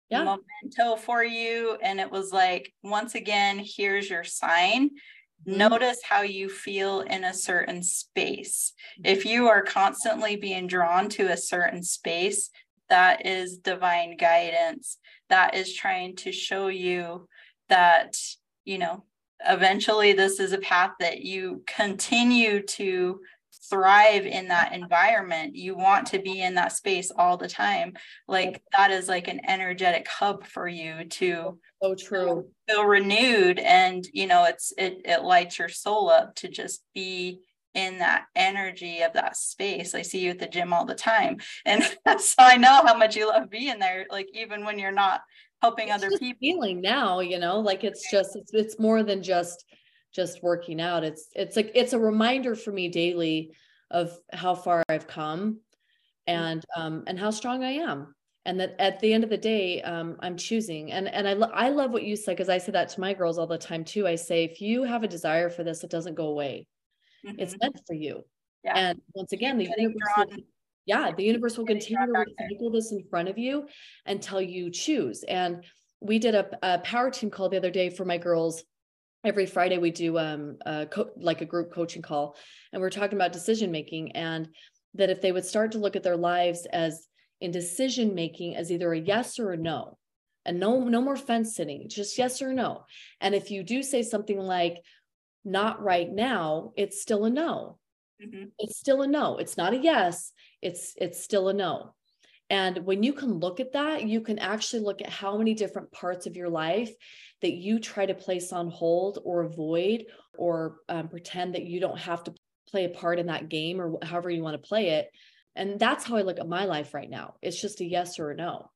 yeah. memento for you. And it was like, once again, here's your sign. Mm-hmm. Notice how you feel in a certain space. If you are constantly being drawn to a certain space, that is divine guidance. That is trying to show you that, you know, eventually this is a path that you continue to thrive in that environment. You want to be in that space all the time. Like that is like an energetic hub for you to so true. feel renewed and you know it's it it lights your soul up to just be in that energy of that space. I see you at the gym all the time. And so i know how much you love being there like even when you're not helping it's other people feeling now you know like it's just it's, it's more than just just working out. It's it's like it's a reminder for me daily of how far i've come and um and how strong i am. And that at the end of the day um i'm choosing. And and i, lo- I love what you said because i say that to my girls all the time too. I say if you have a desire for this it doesn't go away. Mm-hmm. it's meant for you. Yeah. and once again the universe yeah the universe will continue to recycle this in front of you until you choose and we did a, a power team call the other day for my girls every Friday we do um a co- like a group coaching call and we're talking about decision making and that if they would start to look at their lives as in decision making as either a yes or a no. And no, no more fence sitting, just yes or no. And if you do say something like, not right now, it's still a no. Mm-hmm. It's still a no. It's not a yes. It's it's still a no. And when you can look at that, you can actually look at how many different parts of your life that you try to place on hold or avoid or um, pretend that you don't have to play a part in that game or however you want to play it. And that's how I look at my life right now. It's just a yes or a no.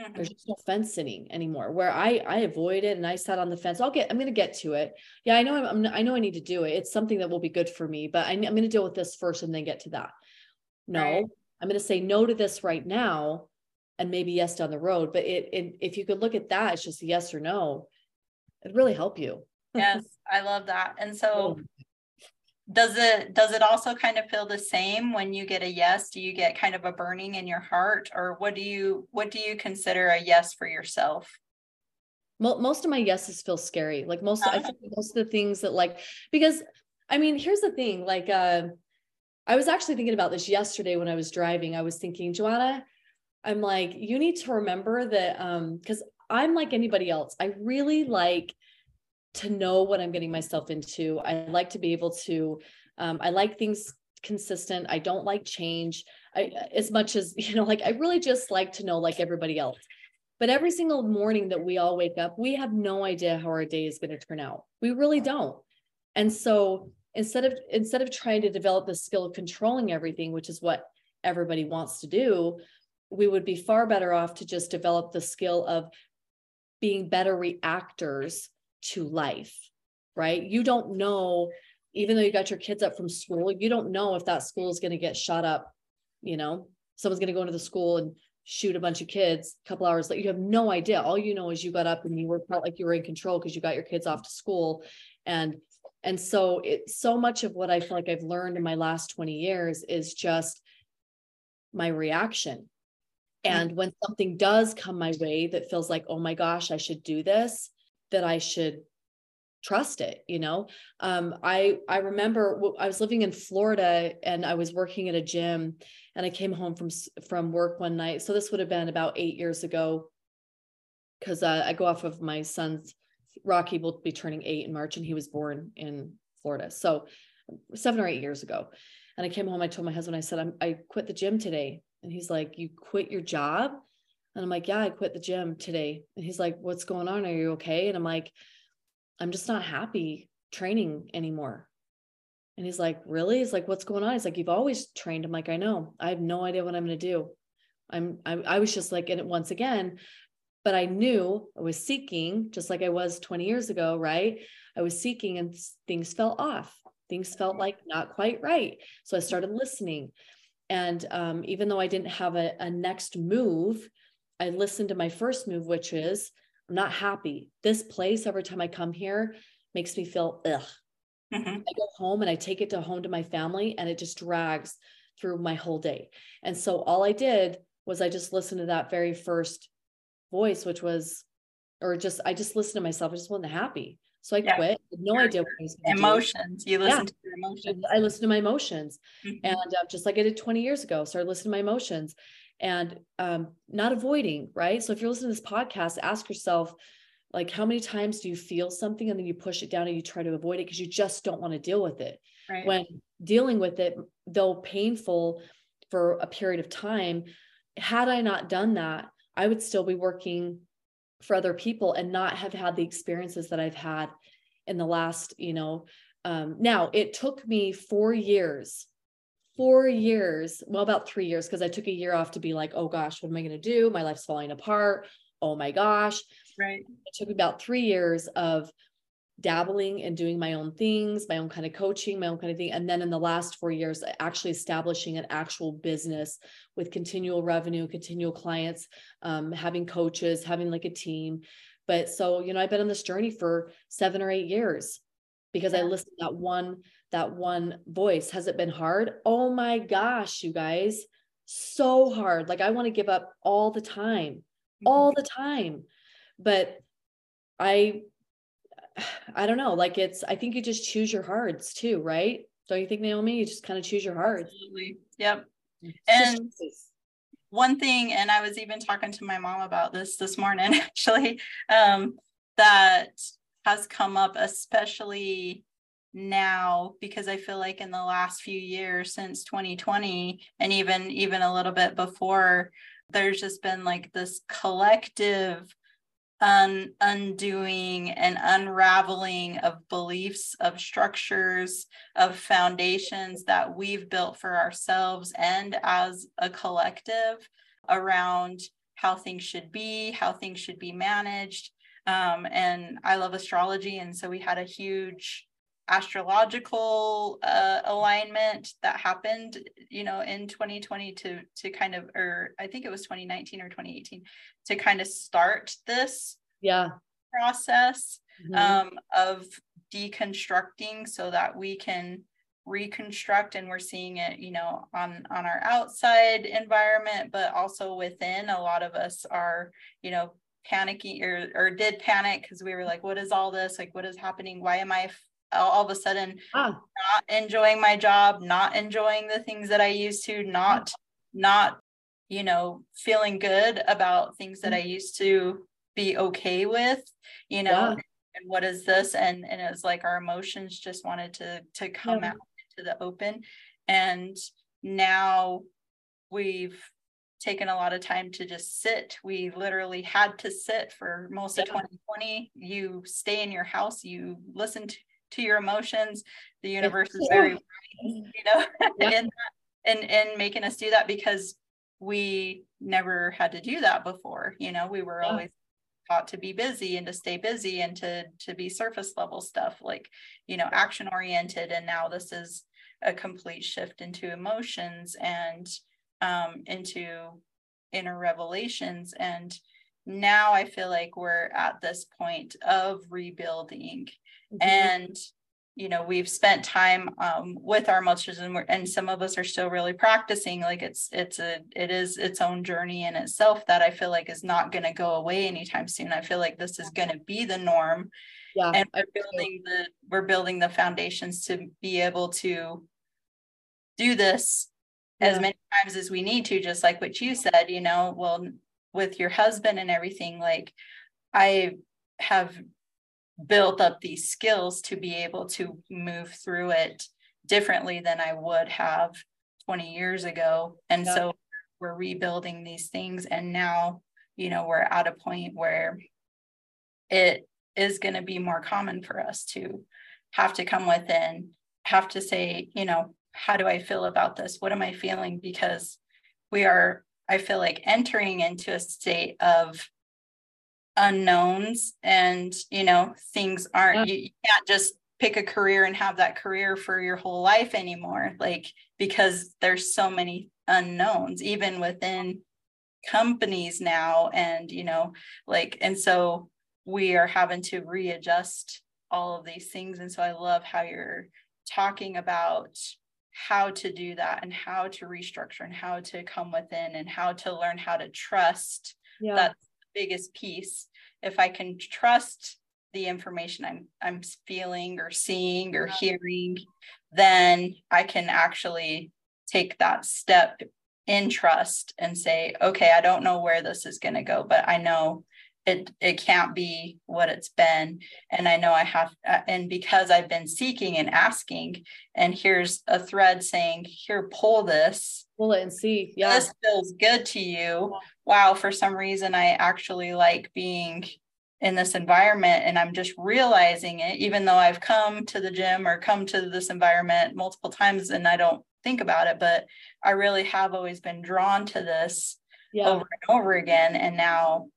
Mm-hmm. There's just no fence sitting anymore. Where I I avoid it and I sat on the fence. I'll get. I'm going to get to it. Yeah, I know. I'm, I'm. I know I need to do it. It's something that will be good for me. But I, am going to deal with this first and then get to that. No, right. I'm going to say no to this right now, and maybe yes down the road. But it, it if you could look at that, it's just yes or no. It'd really help you. yes, I love that. And so does it does it also kind of feel the same when you get a yes? Do you get kind of a burning in your heart or what do you what do you consider a yes for yourself? Most of my yeses feel scary. Like most uh-huh. i think most of the things that like because i mean here's the thing like uh i was actually thinking about this yesterday when i was driving. I was thinking joanna i'm like you need to remember that um because i'm like anybody else. I really like to know what I'm getting myself into. I like to be able to, um, I like things consistent. I don't like change I, as much as, you know, like I really just like to know like everybody else. But every single morning that we all wake up, we have no idea how our day is going to turn out. We really don't. And so instead of instead of trying to develop the skill of controlling everything, which is what everybody wants to do, we would be far better off to just develop the skill of being better reactors to life, right? You don't know, even though you got your kids up from school, you don't know if that school is going to get shot up. You know, someone's going to go into the school and shoot a bunch of kids a couple hours later. You have no idea. All you know is you got up and you were felt like you were in control because you got your kids off to school. And and so it so much of what I feel like I've learned in my last 20 years is just my reaction. Mm-hmm. And when something does come my way that feels like, oh my gosh, I should do this, that I should trust it you know? Um, i i remember i was living in florida and i was working at a gym and i came home from from work one night. So this would have been about eight years ago because uh, i go off of my son's rocky will be turning eight in march and he was born in florida. So seven or eight years ago. And i came home i told my husband i said i quit the gym today. And he's like you quit your job and I'm like, yeah, I quit the gym today. And he's like, what's going on? Are you okay? And I'm like, I'm just not happy training anymore. And he's like, really? He's like, what's going on? He's like, you've always trained. I'm like, I know. I have no idea what I'm going to do. I'm, I, I was just like in it once again, but I knew I was seeking just like I was 20 years ago, right? I was seeking and things fell off. Things felt like not quite right. So I started listening. And um, even though I didn't have a, a next move, I listened to my first move, which is I'm not happy. This place, every time I come here, makes me feel ugh. Mm-hmm. I go home and I take it to home to my family, and it just drags through my whole day. And so all I did was I just listened to that very first voice, which was, or just I just listened to myself. I just wasn't happy. So I yeah. quit. no your, idea what I was emotions. Do. You listen yeah. to your emotions. I listened to my emotions, mm-hmm. and uh, just like I did 20 years ago, started listening to my emotions, and um, not avoiding, right? So if you're listening to this podcast, ask yourself, like, how many times do you feel something and then you push it down and you try to avoid it because you just don't want to deal with it? Right. When dealing with it, though painful for a period of time, had I not done that, I would still be working for other people and not have had the experiences that I've had in the last, you know. Um, now, it took me four years four years, well, about three years, because I took a year off to be like, oh gosh, what am I going to do? My life's falling apart. Oh my gosh. Right. It took about three years of dabbling and doing my own things, my own kind of coaching, my own kind of thing. And then in the last four years, actually establishing an actual business with continual revenue, continual clients, um, having coaches, having like a team. But so, you know, I've been on this journey for seven or eight years because. I listened to that one that one voice. Has it been hard? Oh my gosh, you guys, so hard. Like I want to give up all the time, mm-hmm. all the time. But I I don't know, like it's I think you just choose your hards too, right? Don't you think, Naomi? You just kind of choose your hards. Absolutely. Yep. and one thing, and I was even talking to my mom about this this morning, actually, um, that has come up, especially now because i feel like in the last few years since 2020 and even even a little bit before there's just been like this collective un- undoing and unraveling of beliefs of structures of foundations that we've built for ourselves and as a collective around how things should be how things should be managed um, and i love astrology and so we had a huge astrological uh, alignment that happened you know in 2020 to to kind of or i think it was 2019 or 2018 to kind of start this yeah process mm-hmm. um, of deconstructing so that we can reconstruct and we're seeing it you know on on our outside environment but also within a lot of us are you know panicking or or did panic because we were like what is all this like what is happening why am i all of a sudden ah. not enjoying my job not enjoying the things that i used to not not you know feeling good about things that i mm-hmm. used to be okay with you know yeah. and what is this and and it's like our emotions just wanted to to come yeah. out into the open and now we've taken a lot of time to just sit. We literally had to sit for most of 2020. You stay in your house, you listen to, to your emotions the universe is very you know yeah. and and making us do that because we never had to do that before you know we were yeah. always taught to be busy and to stay busy and to to be surface level stuff like you know action oriented and now this is a complete shift into emotions and um into inner revelations. And now i feel like we're at this point of rebuilding. Mm-hmm. And you know we've spent time um, with our emotions and, and some of us are still really practicing. Like it's it's a it is its own journey in itself that i feel like is not going to go away anytime soon. I feel like this is going to be the norm. Yeah and we're building the we're building the foundations to be able to do this yeah. as many times as we need to just like what you said you know well with your husband and everything like i have built up these skills to be able to move through it differently than I would have 20 years ago. And yeah. so we're rebuilding these things. And now, you know, we're at a point where it is going to be more common for us to have to come within, have to say, you know, how do I feel about this? What am I feeling? Because we are, I feel like entering into a state of unknowns and you know things aren't you, you can't just pick a career and have that career for your whole life anymore like because there's so many unknowns even within companies now and you know like and so we are having to readjust all of these things and so i love how you're talking about how to do that and how to restructure and how to come within and how to learn how to trust yeah. that's the biggest piece if I can trust the information I'm I'm feeling or seeing or hearing, then I can actually take that step in trust and say, okay, I don't know where this is going to go, but I know it it can't be what it's been. And i know i have uh, and because i've been seeking and asking and here's a thread saying here pull this. Pull it and see. Yeah. This feels good to you. Wow for some reason i actually like being in this environment and i'm just realizing it even though i've come to the gym or come to this environment multiple times and i don't think about it but i really have always been drawn to this yeah. over and over again. And now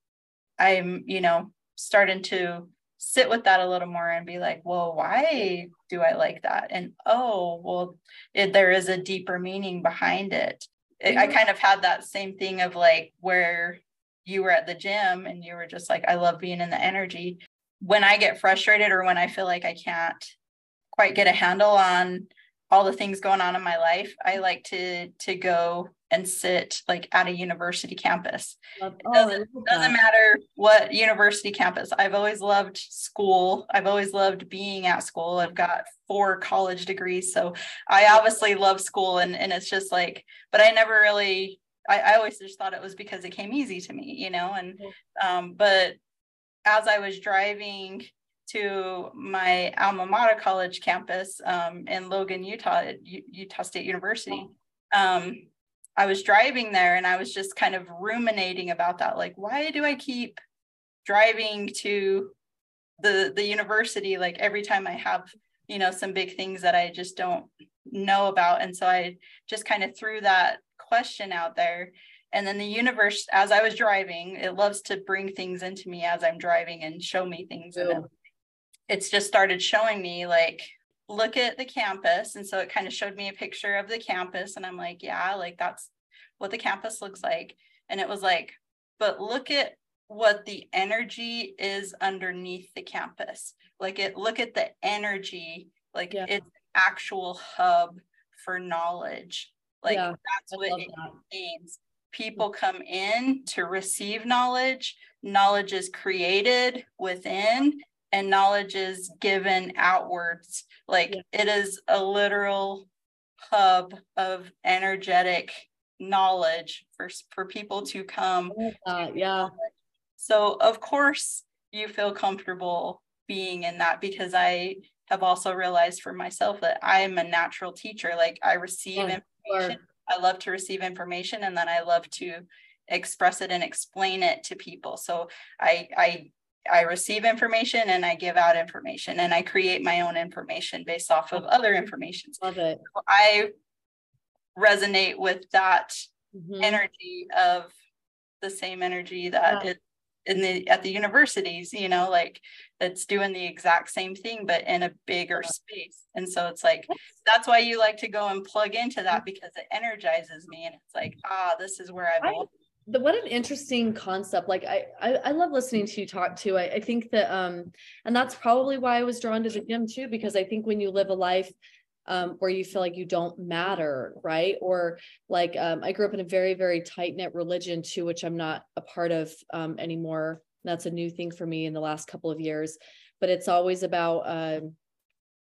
I'm, you know, starting to sit with that a little more and be like, well, why do I like that? And oh, well, it, there is a deeper meaning behind it. it. I mm-hmm. kind of had that same thing of like where you were at the gym and you were just like, I love being in the energy. When I get frustrated or when I feel like I can't quite get a handle on all the things going on in my life, I like to to go and sit like at a university campus. It doesn't, doesn't matter what university campus. I've always loved school. I've always loved being at school. I've got four college degrees. So I obviously love school and, and it's just like, but I never really I, I always just thought it was because it came easy to me, you know, and um, but as I was driving to my alma mater college campus um, in Logan, Utah, Utah State University. Um, I was driving there and I was just kind of ruminating about that. Like, why do I keep driving to the the university like every time I have, you know, some big things that I just don't know about? And so I just kind of threw that question out there. And then the universe, as I was driving, it loves to bring things into me as I'm driving and show me things. Yeah. And it's just started showing me like look at the campus. And so it kind of showed me a picture of the campus. And I'm like, yeah, like that's what the campus looks like. And it was like, but look at what the energy is underneath the campus. Like it, look at the energy, like yeah. it's actual hub for knowledge. Like yeah, that's what it that. means. People come in to receive knowledge. Knowledge is created within and knowledge is given outwards. Like yeah. it is a literal hub of energetic knowledge for for people to come. Uh, yeah. So of course you feel comfortable being in that because I have also realized for myself that I'm a natural teacher. Like I receive information. I love to receive information and then I love to express it and explain it to people. So I I I receive information and I give out information and I create my own information based off of other information. Love it. So I resonate with that mm-hmm. energy of the same energy that yeah. it in the at the universities, you know, like that's doing the exact same thing but in a bigger space. And so it's like that's why you like to go and plug into that because it energizes me and it's like, ah, this is where I belong the, what an interesting concept like I, I, I love listening to you talk too. I, I think that um and that's probably why i was drawn to the gym too because i think when you live a life um, where you feel like you don't matter right? Or like um, i grew up in a very very tight knit religion too which i'm not a part of um, anymore. That's a new thing for me in the last couple of years. But it's always about um,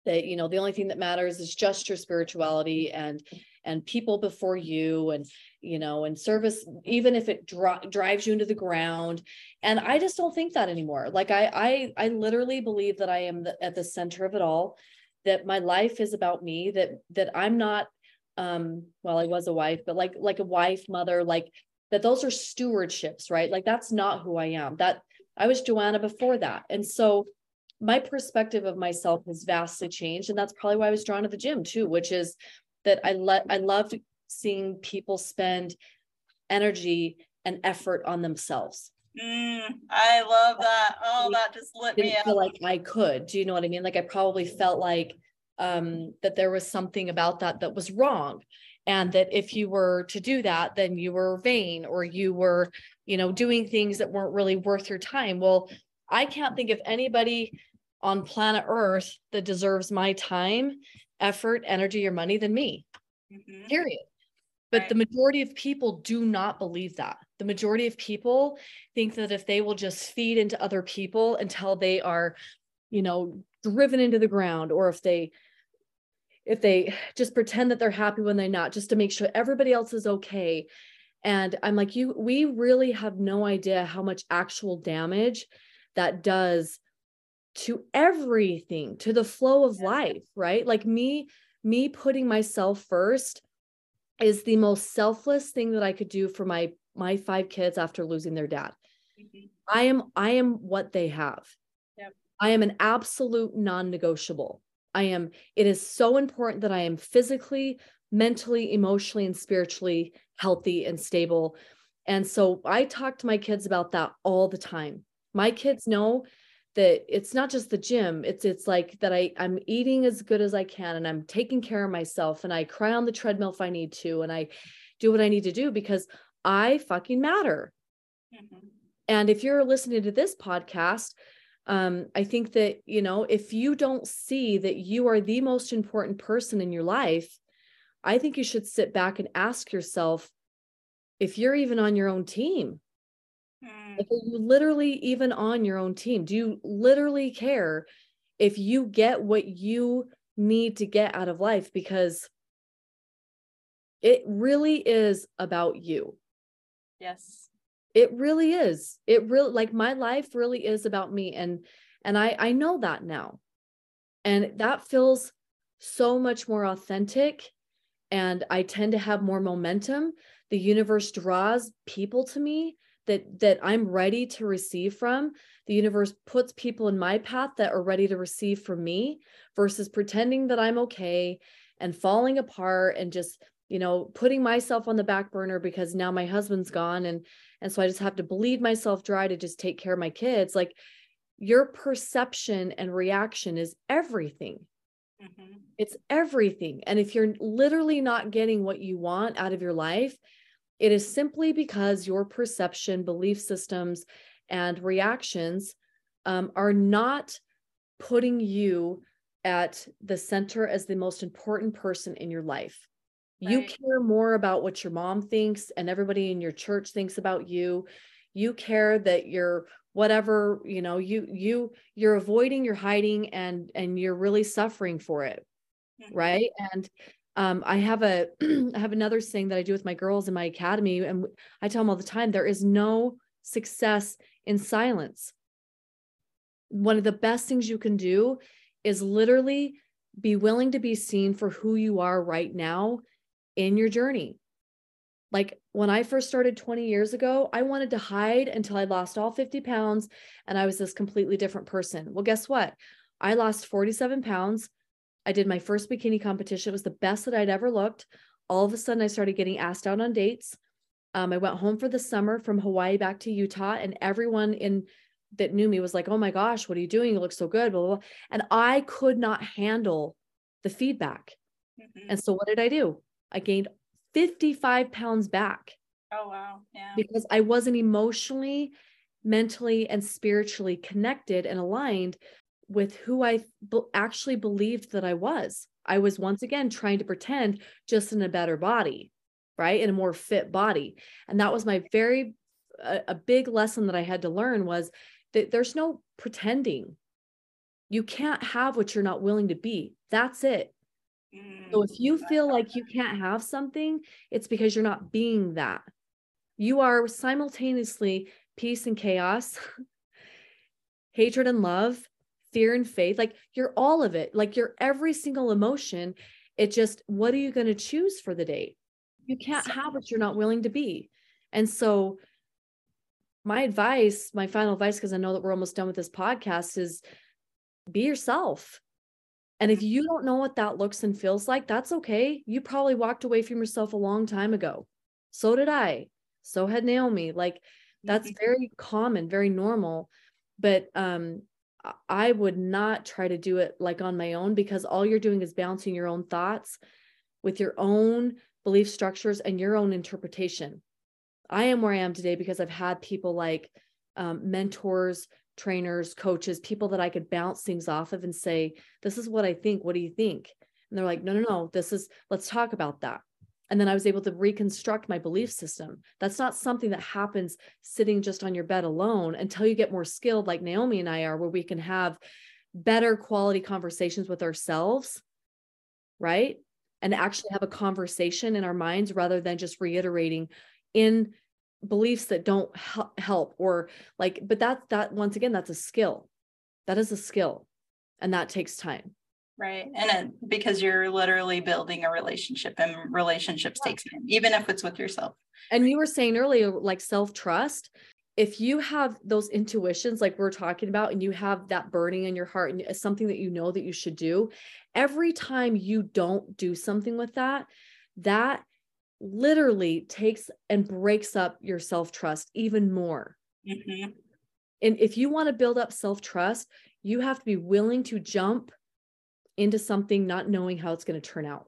that you know the only thing that matters is just your spirituality and and people before you and you know and service even if it dri- drives you into the ground. And i just don't think that anymore. Like i i i literally believe that i am the, at the center of it all that my life is about me that that i'm not um well i was a wife but like like a wife mother like that those are stewardships right? Like that's not who i am. That i was joanna before that. And so my perspective of myself has vastly changed and that's probably why i was drawn to the gym too which is that I let I loved seeing people spend energy and effort on themselves. Mm, I love that. Oh, that just lit me up. Feel like I could. Do you know what I mean? Like I probably felt like um, that there was something about that that was wrong, and that if you were to do that, then you were vain or you were, you know, doing things that weren't really worth your time. Well, I can't think of anybody on planet Earth that deserves my time effort, energy, or money than me. Mm-hmm. Period. But right. the majority of people do not believe that. The majority of people think that if they will just feed into other people until they are, you know, driven into the ground, or if they if they just pretend that they're happy when they're not, just to make sure everybody else is okay. And I'm like, you, we really have no idea how much actual damage that does to everything to the flow of life right like me me putting myself first is the most selfless thing that i could do for my my five kids after losing their dad. Mm-hmm. i am i am what they have. Yep. i am an absolute non-negotiable. I am it is so important that i am physically mentally emotionally and spiritually healthy and stable. And so i talk to my kids about that all the time. My kids know that it's not just the gym it's it's like that i i'm eating as good as i can and i'm taking care of myself and i cry on the treadmill if i need to and i do what i need to do because i fucking matter mm-hmm. and if you're listening to this podcast um, i think that you know if you don't see that you are the most important person in your life i think you should sit back and ask yourself if you're even on your own team Mm. like, are you literally even on your own team? Do you literally care if you get what you need to get out of life? Because it really is about you. Yes. It really is. It really like my life really is about me and and I I know that now. And that feels so much more authentic and I tend to have more momentum. The universe draws people to me that that I'm ready to receive from. The universe puts people in my path that are ready to receive from me versus pretending that I'm okay and falling apart and just you know putting myself on the back burner because now my husband's gone and and so I just have to bleed myself dry to just take care of my kids like your perception and reaction is everything mm-hmm. it's everything and if you're literally not getting what you want out of your life it is simply because your perception belief systems and reactions um, are not putting you at the center as the most important person in your life Right. You care more about what your mom thinks and everybody in your church thinks about you. You care that you're whatever, you know, you you you're avoiding, you're hiding and and you're really suffering for it. Mm-hmm. Right? And um, I have a I have another thing that I do with my girls in my academy and I tell them all the time there is no success in silence. One of the best things you can do is literally be willing to be seen for who you are right now in your journey. Like when I first started 20 years ago, I wanted to hide until I lost all 50 pounds and I was this completely different person. Well, guess what? I lost 47 pounds. I did my first bikini competition. It was the best that I'd ever looked. All of a sudden, I started getting asked out on dates. Um, I went home for the summer from Hawaii back to Utah, and everyone in that knew me was like, "Oh my gosh, what are you doing? You look so good." Blah, blah, blah. And I could not handle the feedback. Mm-hmm. And so, what did I do? I gained 55 pounds back. Oh, wow. Yeah. Because I wasn't emotionally, mentally, and spiritually connected and aligned with who I actually believed that I was. I was once again trying to pretend just in a better body, right? In a more fit body. And that was my very, a, a big lesson that I had to learn was that there's no pretending. You can't have what you're not willing to be. That's it. So if you feel like you can't have something, it's because you're not being that. You are simultaneously peace and chaos, hatred and love, fear and faith. Like you're all of it. Like you're every single emotion. It just, what are you going to choose for the day? You can't have what you're not willing to be. And so, my advice, my final advice, because I know that we're almost done with this podcast, is be yourself and if you don't know what that looks and feels like, that's okay. You probably walked away from yourself a long time ago. So did I. So had Naomi. Like that's very common, very normal. But um I would not try to do it like on my own because all you're doing is balancing your own thoughts with your own belief structures and your own interpretation. I am where I am today because I've had people like um, mentors, trainers, coaches, people that I could bounce things off of and say, This is what I think. What do you think? And they're like, No, no, no, this is, let's talk about that. And then I was able to reconstruct my belief system. That's not something that happens sitting just on your bed alone until you get more skilled, like Naomi and I are, where we can have better quality conversations with ourselves, right? And actually have a conversation in our minds rather than just reiterating in beliefs that don't help or like but that that once again that's a skill that is a skill and that takes time right and it, because you're literally building a relationship and relationships yeah. takes time even if it's with yourself and you were saying earlier like self-trust if you have those intuitions like we're talking about and you have that burning in your heart and it's something that you know that you should do every time you don't do something with that that literally takes and breaks up your self trust even more. Mm-hmm. And if you want to build up self trust, you have to be willing to jump into something not knowing how it's going to turn out.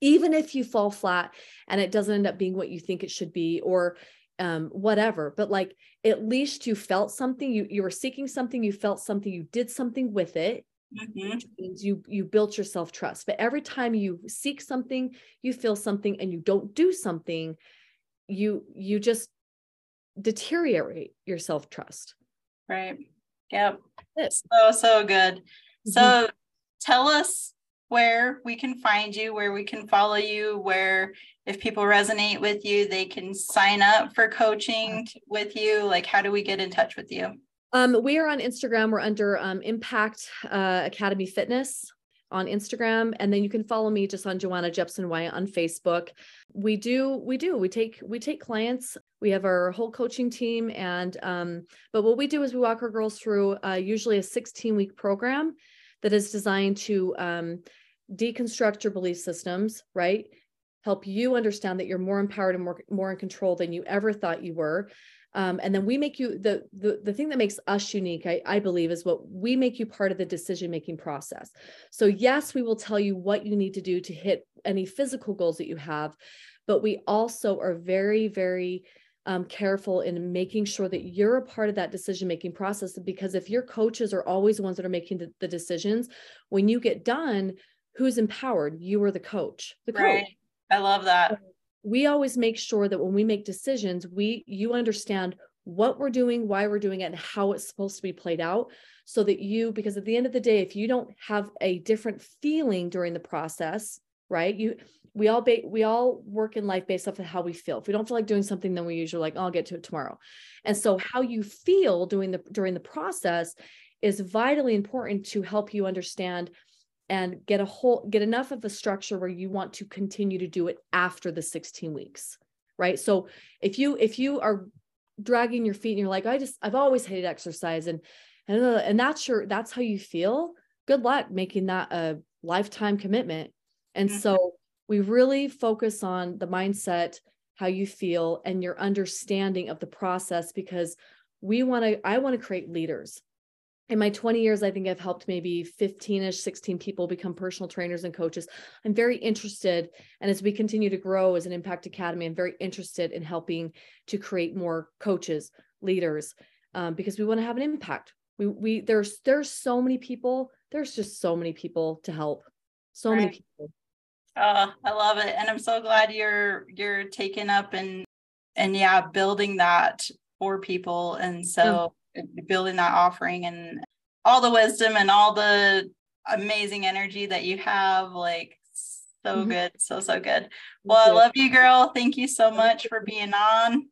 Even if you fall flat and it doesn't end up being what you think it should be, or um, whatever, but like at least you felt something, you, you were seeking something, you felt something, you did something with it, mm-hmm. means you you built your self trust. But every time you seek something, you feel something, and you don't do something, you you just deteriorate your self trust. Right. Yep. So so good. Mm-hmm. So tell us where we can find you, where we can follow you, where if people resonate with you, they can sign up for coaching with you? Like, how do we get in touch with you? Um, we are on Instagram. We're under um, Impact uh, Academy Fitness on Instagram, and then you can follow me just on Joanna Jepson Wyatt on Facebook. We do, we do, we take we take clients. We have our whole coaching team, and um, but what we do is we walk our girls through uh, usually a 16 week program that is designed to um, deconstruct your belief systems, right? Help you understand that you're more empowered and more more in control than you ever thought you were um, and then we make you the, the the thing that makes us unique I, I believe is what we make you part of the decision making process so yes we will tell you what you need to do to hit any physical goals that you have but we also are very very um, careful in making sure that you're a part of that decision making process because if your coaches are always the ones that are making the, the decisions when you get done who's empowered? You are the coach the coach. Right. i love that. We always make sure that when we make decisions we you understand what we're doing why we're doing it and how it's supposed to be played out so that you because at the end of the day if you don't have a different feeling during the process right you we all ba- we all work in life based off of how we feel. If we don't feel like doing something then we usually like oh, i'll get to it tomorrow. And so how you feel during the during the process is vitally important to help you understand and get a whole get enough of a structure where you want to continue to do it after the 16 weeks right? So if you if you are dragging your feet and you're like i just i've always hated exercise and and, and that's your that's how you feel good luck making that a lifetime commitment. And mm-hmm. so we really focus on the mindset how you feel and your understanding of the process because we want to i want to create leaders in my 20 years, I think I've helped maybe 15 ish, 16 people become personal trainers and coaches. I'm very interested. And as we continue to grow as an impact academy, I'm very interested in helping to create more coaches, leaders, um, because we want to have an impact. We, we, there's, there's so many people, there's just so many people to help. So right. many people. Oh, I love it. And I'm so glad you're, you're taking up and, and yeah, building that for people. And so, building that offering and all the wisdom and all the amazing energy that you have like so mm-hmm. good so so good well i love you girl thank you so much for being on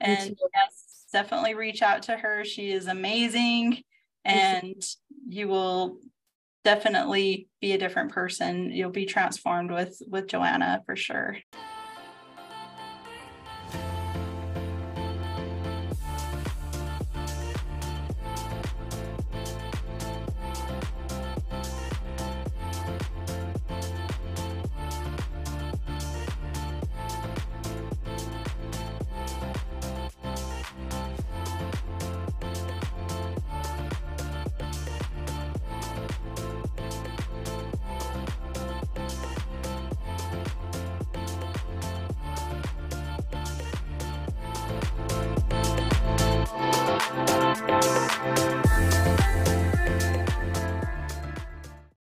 and yes definitely reach out to her she is amazing and you will definitely be a different person. You'll be transformed with with joanna for sure